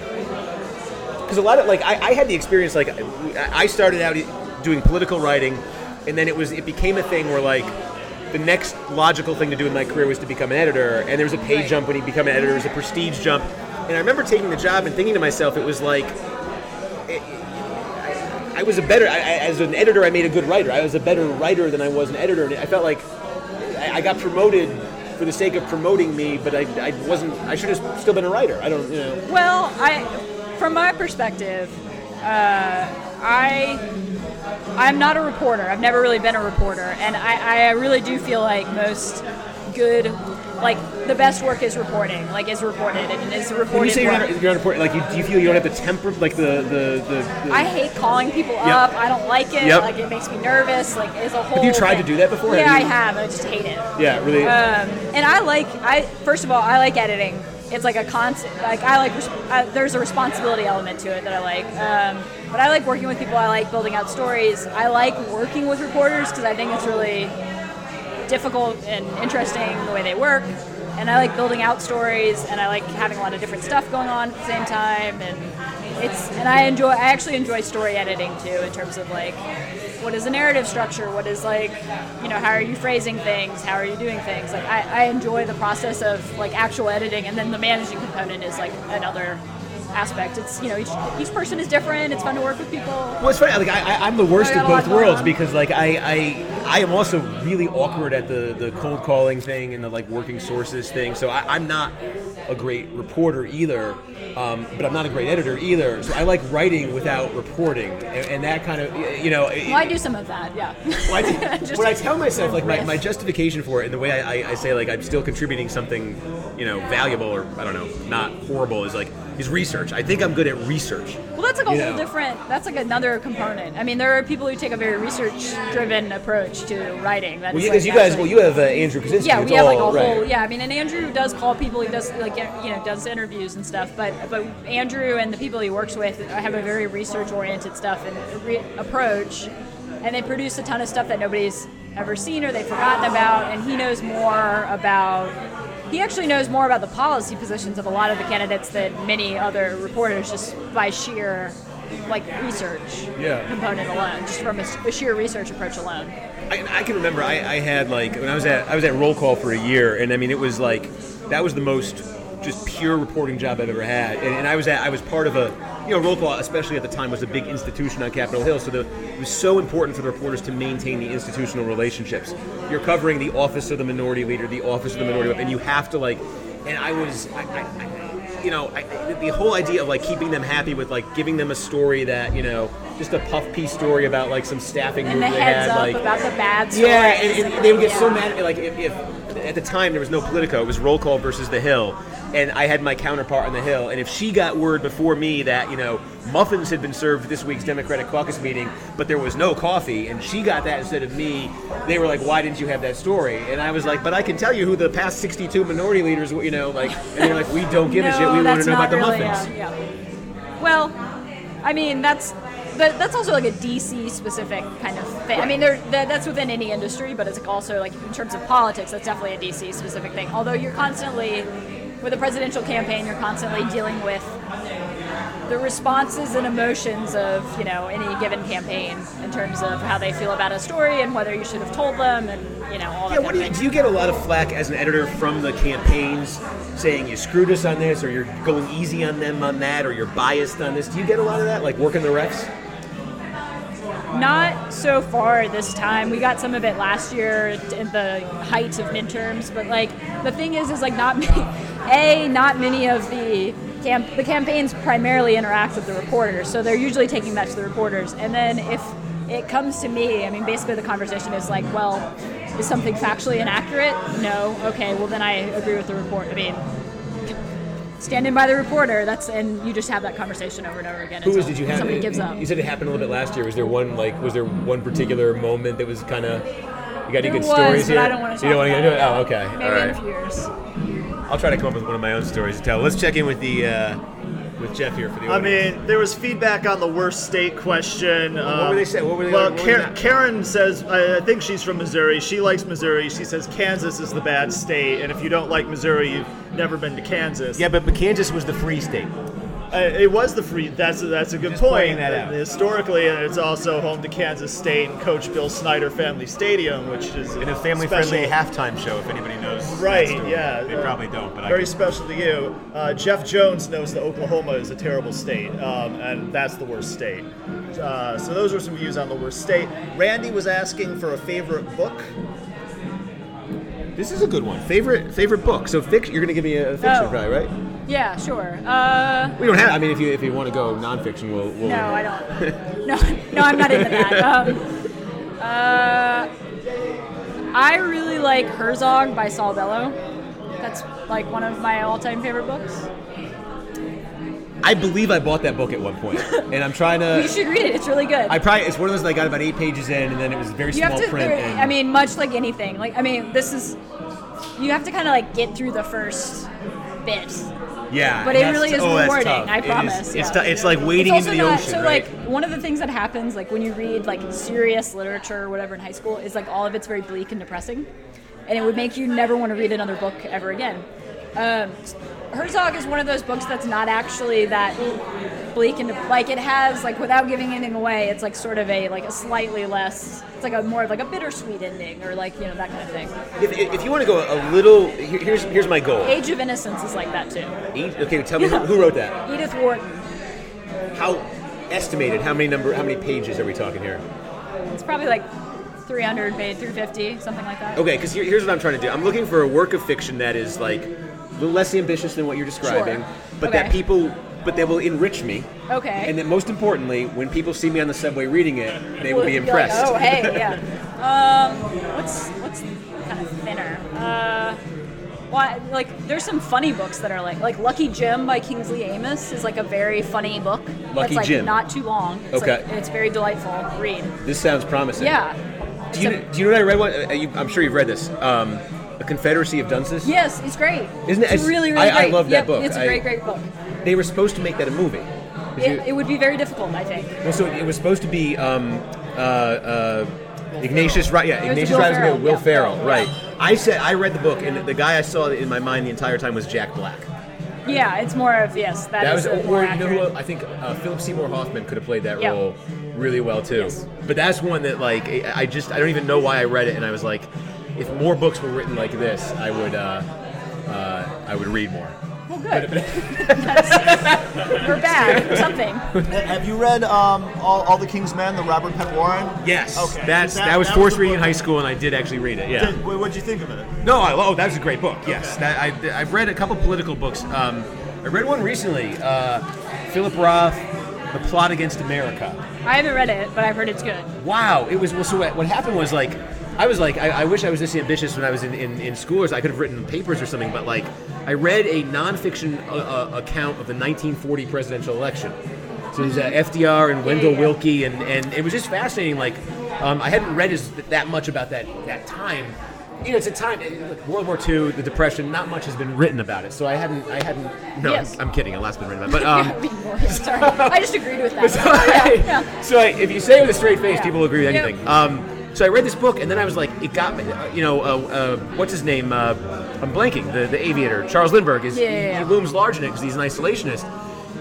Because a lot of like I, I had the experience like I I started out doing political writing, and then it was it became a thing where like the next logical thing to do in my career was to become an editor, and there was a pay
Right.
jump when you become an editor, there was a prestige jump, and I remember taking the job and thinking to myself, it was like. it- I was a better I, I- as an editor. I made a good writer. I was a better writer than I was an editor, and I felt like I, I got promoted for the sake of promoting me, but I, I wasn't. I should have still been a writer. I don't, you know.
Well, I, from my perspective, uh, I, I'm not a reporter. I've never really been a reporter, and I, I really do feel like most good, like the best work is reporting, like is reported and is reported.
When you say you're not, you're not important, like you, do you feel you don't have the temper, like the the the? the
I hate calling people up. I don't like it.
Yep.
Like it makes me nervous. Like it's a whole.
Have you tried to do that before?
Yeah,
Have
I have. I just hate it.
yeah, really.
Um, and I like. I first of all, I like editing. It's like a constant. Like I like. Uh, there's a responsibility element to it that I like. Um, but I like working with people. I like building out stories. I like working with reporters because I think it's really difficult and interesting the way they work. And I like building out stories, and I like having a lot of different stuff going on at the same time. And it's and I enjoy. I actually enjoy story editing too, in terms of like what is the narrative structure, what is like, you know, how are you phrasing things, how are you doing things. Like I, I enjoy the process of like actual editing, and then the managing component is like another aspect. It's you know each, each person is different. It's fun to work with people.
Well, it's funny. Like I, I'm the worst of both worlds
on.
because like I, I, I am also really awkward at the the cold calling thing and the like working sources thing. So I, I'm not a great reporter either, um, but I'm not a great editor either. So I like writing without reporting, and, and that kind of you know. it-
I do some of that. Yeah.
Well, I, [LAUGHS]
Just
when I tell myself, like my, my justification for it, and the way I, I, I say like I'm still contributing something, you know, valuable or I don't know, not horrible, is like is research. I think I'm good at research.
Well, that's like a
You
whole
know.
different. That's like another component. I mean, there are people who take a very research-driven approach to writing. That's
Well, you,
like
because you guys,
actually-
well, you have uh, Andrew Kaczynski.
yeah, we have like a
all-
whole yeah. I mean, and Andrew does call people. He does like you know does interviews and stuff. But but Andrew and the people he works with have a very research-oriented stuff and re- approach, and they produce a ton of stuff that nobody's ever seen or they've forgotten about. And he knows more about. He actually knows more about the policy positions of a lot of the candidates than many other reporters, just by sheer like research
Yeah.
component alone, just from a, a sheer research approach alone.
I, I can remember I, I had like when I was at I was at roll call for a year, and I mean it was like that was the most just pure reporting job I've ever had, and, and I was at I was part of a you know, roll call, especially at the time, was a big institution on Capitol Hill. So the, it was so important for the reporters to maintain the institutional relationships. You're covering the office of the minority leader, the office of the minority whip, and you have to like. And I was, I, I, I, you know, I, the whole idea of like keeping them happy with like giving them a story that you know, just a puff piece story about like some staffing
And
move
the
they had, like
about the bad
yeah, and, and they would get so mad. Like if, if at the time there was no Politico, it was Roll Call versus The Hill, and I had my counterpart on The Hill. And if she got word before me that you know muffins had been served at this week's Democratic Caucus meeting, but there was no coffee, and she got that instead of me, they were like, "Why didn't you have that story?" And I was like, "But I can tell you who the past 62 minority leaders, were," you know, like." And they're like, "We don't give a shit. We want to know about the
really,
muffins."
Yeah, yeah. Well, I mean that's that, that's also like a DC specific kind of thing. I mean, that's within any industry, but it's also like in terms of politics, that's definitely a DC specific thing. Although you're constantly with a presidential campaign, you're constantly dealing with the responses and emotions of you know any given campaign in terms of how they feel about a story and whether you should have told them and you know all that
Yeah, do you, do you get a lot of flack as an editor from the campaigns saying you screwed us on this, or you're going easy on them on that, or you're biased on this? Do you get a lot of that, like working the refs?
Not so far this time. We got some of it last year in the height of midterms, but like the thing is, is like not [LAUGHS] many. A, not many of the camp the campaigns primarily interact with the reporters, so they're usually taking that to the reporters. And then if it comes to me, I mean, basically the conversation is like, well, is something factually inaccurate? No. Okay. Well, then I agree with the report. I mean. Standing by the reporter, that's and you just have that conversation over and over again
Who was? Did you have?
somebody gives up.
You said it happened a little bit last year. Was there one like? Was there one particular moment that was kind of? You got any good
was,
stories here?
I don't want to
You don't want to into it? Oh, okay.
Maybe
All
in a few years.
I'll try to come up with one of my own stories to tell. Let's check in with the uh, with Jeff here for the.
I mean, there was feedback on the worst state question. Um, what
were they saying? What were they-
Well,
what were
Karen,
they-
Karen says, I I think she's from Missouri. She likes Missouri. She says Kansas is the bad state, and if you don't like Missouri, you've never been to Kansas.
yeah, but, but Kansas was the free state.
Uh, it was the free. That's a, that's a good
Just
point.
that out.
Historically, and it's also home to Kansas State and Coach Bill Snyder Family Stadium, which is
In a family-friendly
special-
halftime show, if anybody knows. that
Right,
story.
yeah.
They probably don't, but I
Very
can-
special to you. Uh, Jeff Jones knows that Oklahoma is a terrible state, um, and that's the worst state. Uh, so those are some views on the worst state. Randy was asking for a favorite book.
This is a good one. Favorite favorite book. So fiction. You're gonna give me a fiction,
Oh.
probably, right?
Yeah, sure. Uh,
We don't have. I mean, if you if you want to go nonfiction, we'll. we'll
no, I don't. [LAUGHS] No, no, I'm not into that. Um, uh, I really like Herzog by Saul Bellow. That's like one of my all-time favorite books.
I believe I bought that book at one point. [LAUGHS] and I'm trying to.
You should read it. It's really good.
I probably it's one of those that I got about eight pages in, and then it was very
you
small
have to.
print.
there-
and-
I mean, much like anything. Like, I mean, this is. You have to kind of like get through the first bit.
Yeah,
but it really is
oh,
rewarding. I promise,
It's
yeah.
tou- it's like wading
it's
into the
not,
ocean,
so
right?
like one of the things that happens like when you read like serious literature or whatever in high school is like all of it's very bleak and depressing and it would make you never want to read another book ever again um, herzog is one of those books that's not actually that bleak and like it has like without giving anything away it's like sort of a like a slightly less it's like a more of like a bittersweet ending or like you know that kind of thing
if, if you want to go a little, here- here's here's my goal.
age of innocence is like that too
okay, tell me who, [LAUGHS] who wrote that.
edith wharton
How estimated? How many number? How many pages are we talking here?
it's probably like 300 maybe 350 something like that
Okay, because here, here's what I'm trying to do. I'm looking for a work of fiction that is like less ambitious than what you're describing, but that people, but that will enrich me.
Okay.
And that most importantly, when people see me on the subway reading it, they will be
You're like,
impressed.
oh, hey, [LAUGHS] yeah. Um, what's what's kind of thinner? Uh, I- like there's some funny books that are like like Lucky Jim by Kingsley Amis is like a very funny book.
Lucky
like
Jim.
not too long. It's
Okay.
like, it's very delightful read.
This sounds promising.
Yeah.
Do you,
So-
do you know what I read? One, uh, you, I'm sure you've read this. Um, a Confederacy of Dunces.
Yes, it's great.
Isn't it-
It's really really
I- I
great.
love that
Yep,
book.
It's a
I-
great great book.
They were supposed to make that a movie.
It,
you-
it would be very difficult, I think.
well, so it was supposed to be um, uh, uh, Ignatius, right? Yeah,
was
Ignatius
Will
Rise
Ferrell,
Will
yeah.
Ferrell, right? I said I read the book, and the guy I saw in my mind the entire time was Jack Black.
Yeah, it's more of yes.
That
is
was,
a more
or you know who I think uh, Philip Seymour Hoffman could have played that
Yeah.
role really well too.
Yes.
But that's one that like I I just I don't even know why I read it, and I was like, if more books were written like this, I would uh, uh, I would read more.
Well, good. [LAUGHS] That's, we're back. Something.
Have you read um, all, all the King's Men, the Robert Penn Warren?
Yes.
Okay.
That's
That-
that, was
that
forced
the
reading in high school, and I did actually read it. Yeah.
Did- what would you think of it?
No, I, oh, that's a great book. Yes, that, I, I've read a couple political books. Um, I read one recently, uh, Philip Roth, The Plot Against America.
I haven't read it, but I've heard it's good.
Wow, it was well. So what, what happened was like, I was like, I, I wish I was this ambitious when I was in, in, in school, or so I could have written papers or something. But like, I read a nonfiction uh, uh, account of the 1940 presidential election. So it was uh, FDR and Wendell
yeah.
Willkie, and, and it was just fascinating. Like, um, I hadn't read as, that much about that that time. You know, it's a time look, World War II, the Depression. Not much has been written about it, so I hadn't. I hadn't. No,
Yes.
I'm, I'm kidding. A lot's been written about. [LAUGHS] it. But um,
Yeah, more- sorry. I just agreed with that. [LAUGHS]
so, I,
yeah.
so I, if you say it with a straight face,
Yeah.
people will agree with anything. Um, so I read this book, and then I was like, it got me. uh, You know, uh, uh, what's his name? Uh, I'm blanking. The the aviator, Charles Lindbergh, is
Yeah, yeah.
he looms large in it because he's an isolationist.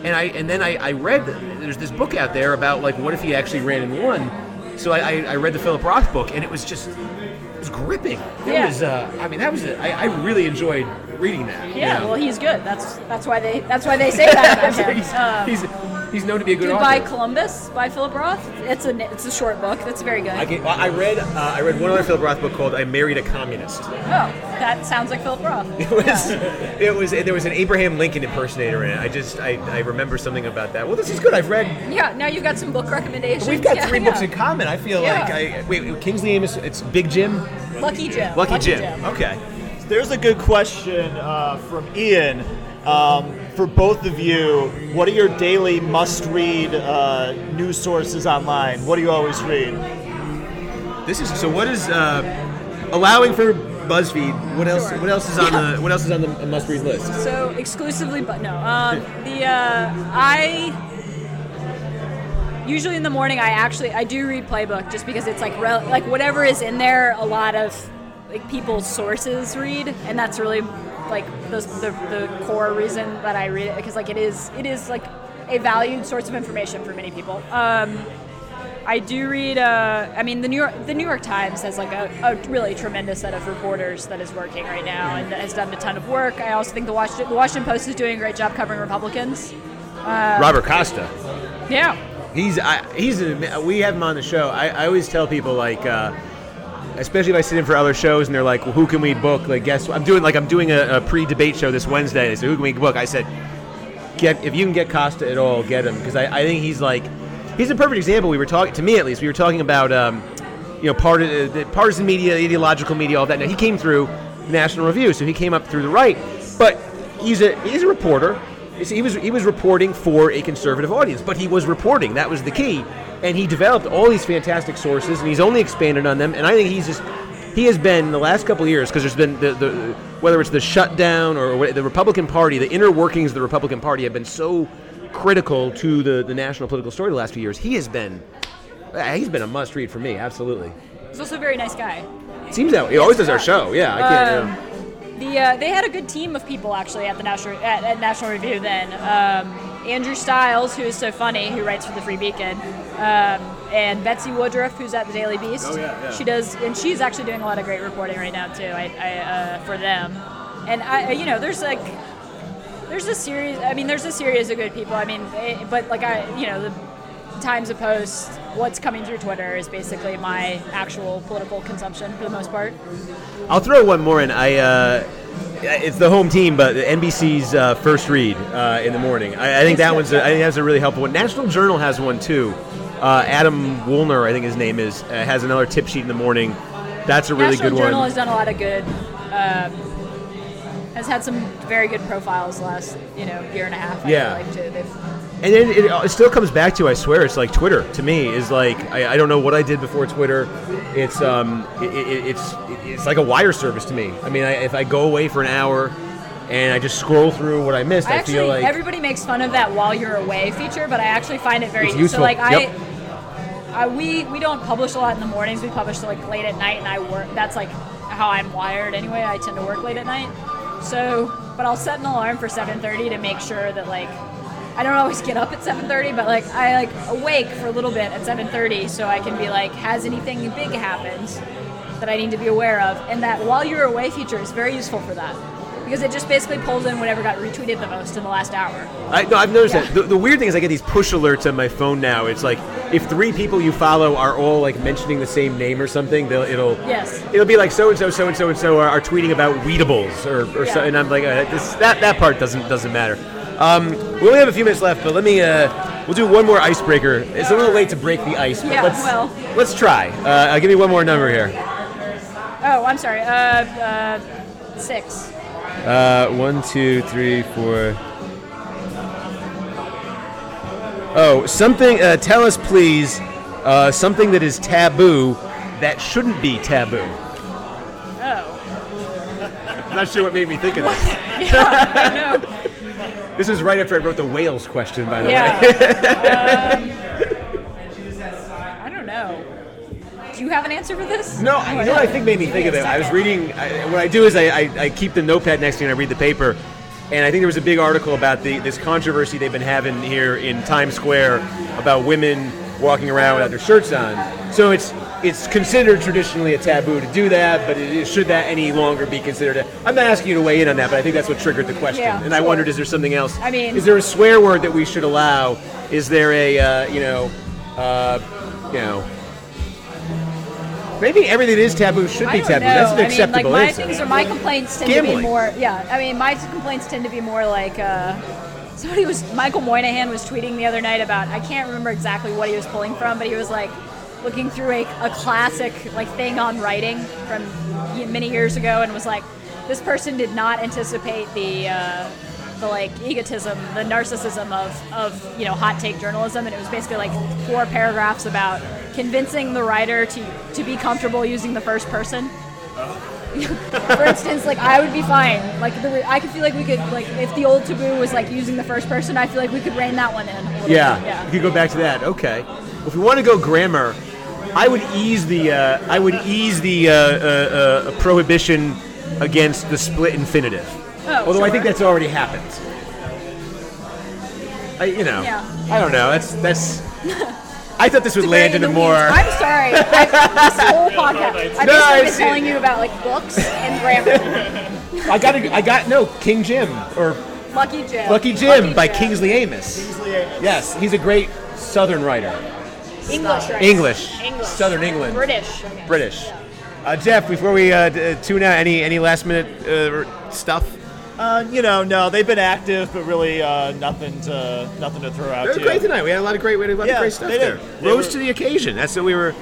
And I and then I, I read there's this book out there about like what if he actually ran and won. So I, I, I read the Philip Roth book, and it was just it was gripping. It
Yeah.
was. Uh, I mean, that was. A, I, I really enjoyed reading that. you
Yeah,
know?
well, he's good. That's that's why they that's why they say that [LAUGHS] him.
he's,
Um,
he's, he's known to be a good
Goodbye
author.
Columbus by Philip Roth. It's a it's a short book. That's very good.
I, can, well, I read uh, I read one other Philip Roth book called "I Married a Communist."
oh, that sounds like Philip Roth. [LAUGHS]
It was it was there was an Abraham Lincoln impersonator in it. I just I, I remember something about that. Well, this is good. I've read.
Yeah, now you've got some book recommendations.
We've got
Yeah,
three
yeah.
books in common. I feel
Yeah.
like I wait. Kingsley Amis. It's Big Jim.
Lucky Jim.
Lucky, Jim. Okay.
There's a good question uh, from Ian. Um, for both of you, what are your daily must-read uh, news sources online? What do you always read?
This is so. What is uh, allowing for BuzzFeed? What else?
Sure.
What else is on
Yeah.
the What else is on the must read list?
So exclusively, but no. Um, the uh, I usually in the morning I actually I do read playbook just because it's like rel- like whatever is in there. A lot of like people's sources read, and that's really like the the, the core reason that I read it because like it is it is like a valued source of information for many people. Um, I do read. Uh, I mean, the New York the New York Times has like a, a really tremendous set of reporters that is working right now and has done a ton of work. I also think the Washington the Washington Post is doing a great job covering Republicans.
Robert Costa.
Yeah.
He's I, he's a, we have him on the show. I, I always tell people like, uh, especially if I sit in for other shows and they're like, well, "Who can we book?" Like, guess I'm doing like I'm doing a, a pre-debate show this Wednesday. Say, "Who can we book?" I said, "Get if you can get Costa at all, get him," because I, I think he's like he's a perfect example. We were talking to me at least. We were talking about um, you know part of the partisan media, ideological media, all that. Now he came through National Review, so he came up through the right, but he's a he's a reporter. He was he was reporting for a conservative audience, but he was reporting. That was the key, and he developed all these fantastic sources, and he's only expanded on them. And I think he's just he has been the last couple of years because there's been the, the whether it's the shutdown or the Republican Party, the inner workings of the Republican Party have been so critical to the the national political story the last few years. He has been he's been a must read for me, absolutely.
He's also a very nice guy.
Seems that he always does our show. Yeah, I can't.
Um, The uh, they had a good team of people actually at the National at, at National Review then. Um, Andrew Stiles, who is so funny, who writes for the Free Beacon, um, and Betsy Woodruff, who's at the Daily Beast.
Oh, yeah, yeah.
She does, and she's actually doing a lot of great reporting right now too. I, I uh, for them, and I, you know, there's like there's a series. I mean, there's a series of good people. I mean, eh, but like I, you know, the Times of Post, what's coming through Twitter is basically my actual political consumption for the most part.
I'll throw one more in. I uh, it's the home team, but NBC's uh, first read uh, in the morning. I, I think that one's a, I think that's a really helpful one. National Journal has one too. Uh, Adam Wollner, I think his name is, uh, has another tip sheet in the morning. That's a really
National
good
Journal
one.
National Journal has done a lot of good. Um, has had some very good profiles the last you know year and a half. I
Yeah.
feel like too. They've,
And then it, it still comes back to, I swear, it's like Twitter to me is like I, I don't know what I did before Twitter. It's um it, it, it's it's like a wire service to me. I mean, I, if I go away for an hour and I just scroll through what I missed,
I
I,
actually
feel like
everybody makes fun of that while you're away feature, but I actually find it very
It's
so
useful.
like
Yep.
I. I, we we don't publish a lot in the mornings. We publish like late at night, and I work. That's like how I'm wired anyway. I tend to work late at night. So, but I'll set an alarm for 7:30 to make sure that like I don't always get up at 7:30, but like I like awake for a little bit at 7:30 so I can be like, has anything big happened that I need to be aware of? And that while you're away feature is very useful for that. because it just basically pulls in whatever got retweeted the most in the last hour.
I, no, I've noticed
Yeah.
that. The, the weird thing is, I get these push alerts on my phone now. It's like if three people you follow are all like mentioning the same name or something, they'll, it'll
Yes.
it'll be like so and so, so and so and so are, are tweeting about Weedables or, or so, and I'm like, uh, this, that that part doesn't doesn't matter. Um, we only have a few minutes left, but let me. Uh, we'll do one more icebreaker. It's a little late to break the ice, but
Yeah,
let's
well.
let's try. Uh, I'll give you one more number here.
Oh, I'm sorry. Uh, uh, six.
Uh, one, two, three, four. Oh, something. Uh, tell us, please, uh, something that is taboo that shouldn't be taboo.
Oh.
I'm [LAUGHS] not sure what made me think of this. [LAUGHS]
Yeah, I know.
This is right after I wrote the whales question, by the way.
Yeah. um, I don't know. Do you have an answer for this?
No, I- you know what I think made me think of it. I was reading. I, what I do is I, I, I keep the notepad next to me and I read the paper. And I think there was a big article about the this controversy they've been having here in Times Square about women walking around without their shirts on. So it's it's considered traditionally a taboo to do that, but it should that any longer be considered? A, I'm not asking you to weigh in on that, but I think that's what triggered the question.
Yeah,
and I wondered, is there something else?
I mean-
is there a swear word that we should allow? Is there a uh, you know, uh, you know? Maybe everything that is taboo should be taboo.
know.
That's an
I mean,
acceptable
like my
answer.
things are my complaints tend to be more. Yeah, I mean, my complaints tend to be more like. Uh, somebody was Michael Moynihan was tweeting the other night about. I can't remember exactly what he was pulling from, but he was like looking through a, a classic like thing on writing from many years ago, and was like, this person did not anticipate the. Uh, the like egotism, the narcissism of, of you know hot take journalism, and it was basically like four paragraphs about convincing the writer to to be comfortable using the first person. [LAUGHS] For instance, like I would be fine. Like the, I could feel like we could like if the old taboo was like using the first person, I feel like we could rein that one in. a
Yeah,
bit. yeah.
you could go back to that. Okay. If we want to go grammar, I would ease the uh, I would ease the uh, uh, uh, prohibition against the split infinitive.
Oh,
Although I
sure.
think that's already happened. I, you know,
Yeah.
I don't know. That's that's. [LAUGHS] I thought this would land in a more.
I'm sorry. I, [LAUGHS] this whole podcast, I've
No,
basically
it's-
been telling you about like books and grammar. [LAUGHS]
I got a, I got no King Jim or
Lucky Jim.
Lucky Jim
Lucky
by
Jim.
Kingsley Amis. Yes, he's a great Southern writer.
English. Right?
English,
English.
Southern England.
British. I guess.
British. Uh, Jeff, before we uh, d- uh, tune out, any any last minute uh, stuff?
Uh, you know, no, they've been active, but really uh, nothing to nothing to throw out.
They were
to
great
you.
tonight. We had a lot of great, we had a lot
Yeah,
of great stuff
they
there.
did. They
Rose
were-
to the occasion. That's what we were.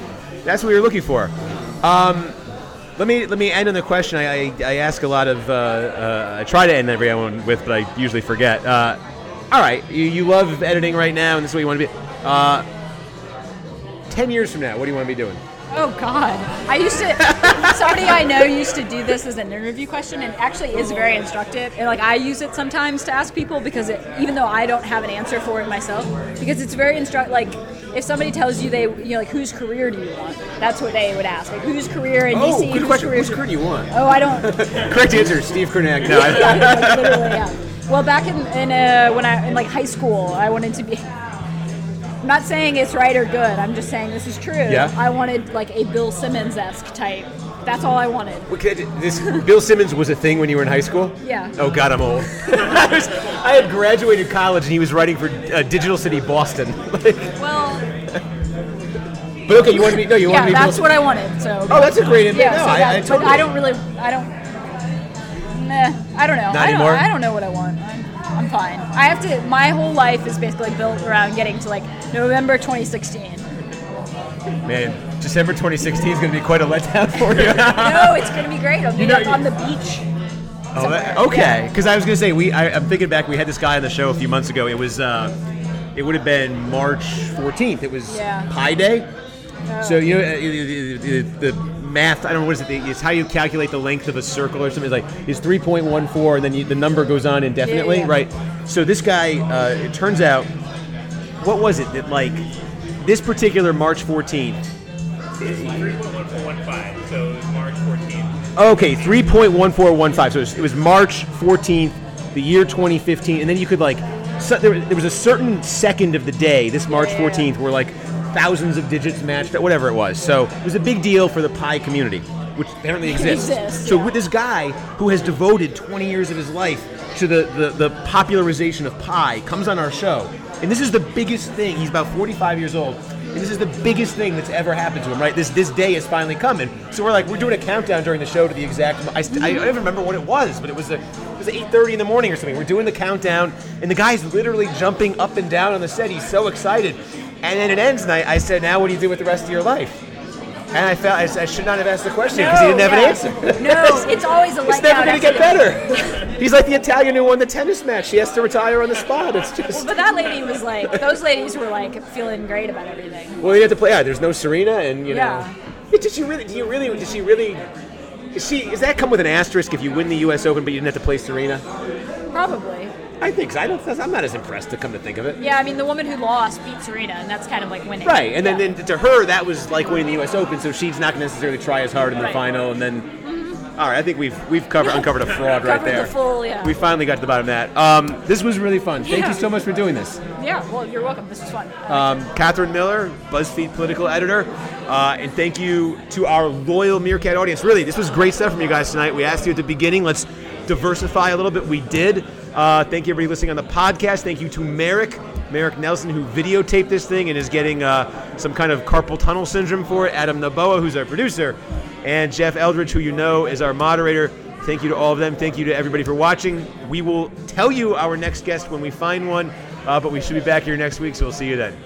That's what we were looking for. Um, let me let me end on the question I, I, I ask a lot of. Uh, uh, I try to end every one with, but I usually forget. Uh, all right, you, you love editing right now, and this is what you want to be. Uh, Ten years from now, what do you want to be doing?
Oh God! I used to. [LAUGHS] somebody I know used to do this as an interview question, and actually is very instructive. And like I use it sometimes to ask people because it, even though I don't have an answer for it myself, because it's very instruct. Like if somebody tells you they, you know, like whose career do you want? That's what they would ask. Like whose career in
Oh,
DC?
good
whose
question.
career
Whose career do you want?
Oh, I don't. [LAUGHS]
Correct answer, Steve Kornacki. No, I- [LAUGHS]
yeah, like, literally, yeah. Well, back in, in uh, when I in like high school, I wanted to be. I'm not saying it's right or good. I'm just saying this is true.
Yeah.
I wanted like a Bill Simmons esque type. That's all I wanted.
Okay, this Bill Simmons was a thing when you were in high school.
Yeah.
Oh God, I'm old. [LAUGHS] I, was, I had graduated college and he was writing for uh, Digital City Boston. [LAUGHS] Like,
Well,
but okay, you want to be no, you want
yeah,
to be.
Yeah, that's
Bill
what I wanted. So.
Oh, that's a great.
Yeah,
no,
so
I,
that,
I
but
totally.
I don't really. I don't. Nah, I don't know.
Not
I don't,
anymore?
I don't know what I want. I'm, fine. I have to. My whole life is basically built around getting to like November 2016.
Man, December 2016 is going to be quite a letdown for you. [LAUGHS]
no, it's gonna be great. I'll be
know,
like on the beach.
Oh, that- okay,
Yeah.
because I was gonna say we. I, I'm thinking back. We had this guy on the show a few months ago. It was. Uh, it would have been March 14th. It was
Yeah.
Pi Day. So you know uh, the, the, the math. I don't know what is it. It's how you calculate the length of a circle or something. It's like is 3.14, and then you, the number goes on indefinitely,
yeah.
right? So this guy. Uh, it turns out. What was it that like this particular March 14th?
3.1415, so March 14th.
Okay, 3.1415. So it was, it was March 14th, the year 2015, and then you could like, so there, there was a certain second of the day, this March
Yeah, yeah,
14th, where like thousands of digits matched, whatever it was. So it was a big deal for the Pi community. which apparently exists.
exists,
so
yeah.
with this guy who has devoted 20 years of his life to the, the, the popularization of Pi comes on our show, and this is the biggest thing. He's about 45 years old. And this is the biggest thing that's ever happened to him, right? This this day is finally coming. So we're like, we're doing a countdown during the show to the exact. I, st- I don't even remember what it was, but it was a, it was 8:30 in the morning or something. We're doing the countdown, and the guy's literally jumping up and down on the set. He's so excited, and then it ends, and I, I said, "Now what do you do with the rest of your life?" And I felt I should not have asked the question because he didn't have
yeah.
an answer.
No, it's always a
It's never going to get better. He's like the Italian who won the tennis match. He has to retire on the spot. It's just.
Well, But that lady was like, those ladies were like feeling great about everything.
Well, you have to play. Yeah, there's no Serena, and you know.
Yeah.
Yeah, Did she really? Do you really? Did she really? Is she? Does that come with an asterisk if you win the U.S. Open but you didn't have to play Serena?
Probably.
I think so. I don't. I'm not as impressed to come to think of it.
Yeah, I mean, the woman who lost beat Serena, and that's kind of like winning.
Right, and then,
Yeah.
then to her that was like winning the U.S. Open, so she's not going to necessarily try as hard in the
Right.
final, and then. All right, I think we've we've covered [LAUGHS] uncovered a fraud right
Covered the
there.
full, yeah.
We finally got to the bottom of that. Um, this was really fun. Thank you so much for doing this.
Yeah, well, you're welcome. This was fun.
Um, Katherine Miller, BuzzFeed political editor, uh, and thank you to our loyal Meerkat audience. Really, this was great stuff from you guys tonight. We asked you at the beginning, let's diversify a little bit. We did. Uh, thank you everybody listening on the podcast. Thank you to Merrick, Merrick Nelson, who videotaped this thing and is getting uh, some kind of carpal tunnel syndrome for it. Adam Naboa, who's our producer, and Jeff Eldridge, who you know is our moderator. Thank you to all of them. Thank you to everybody for watching. We will tell you our next guest when we find one, uh, but we should be back here next week, so we'll see you then.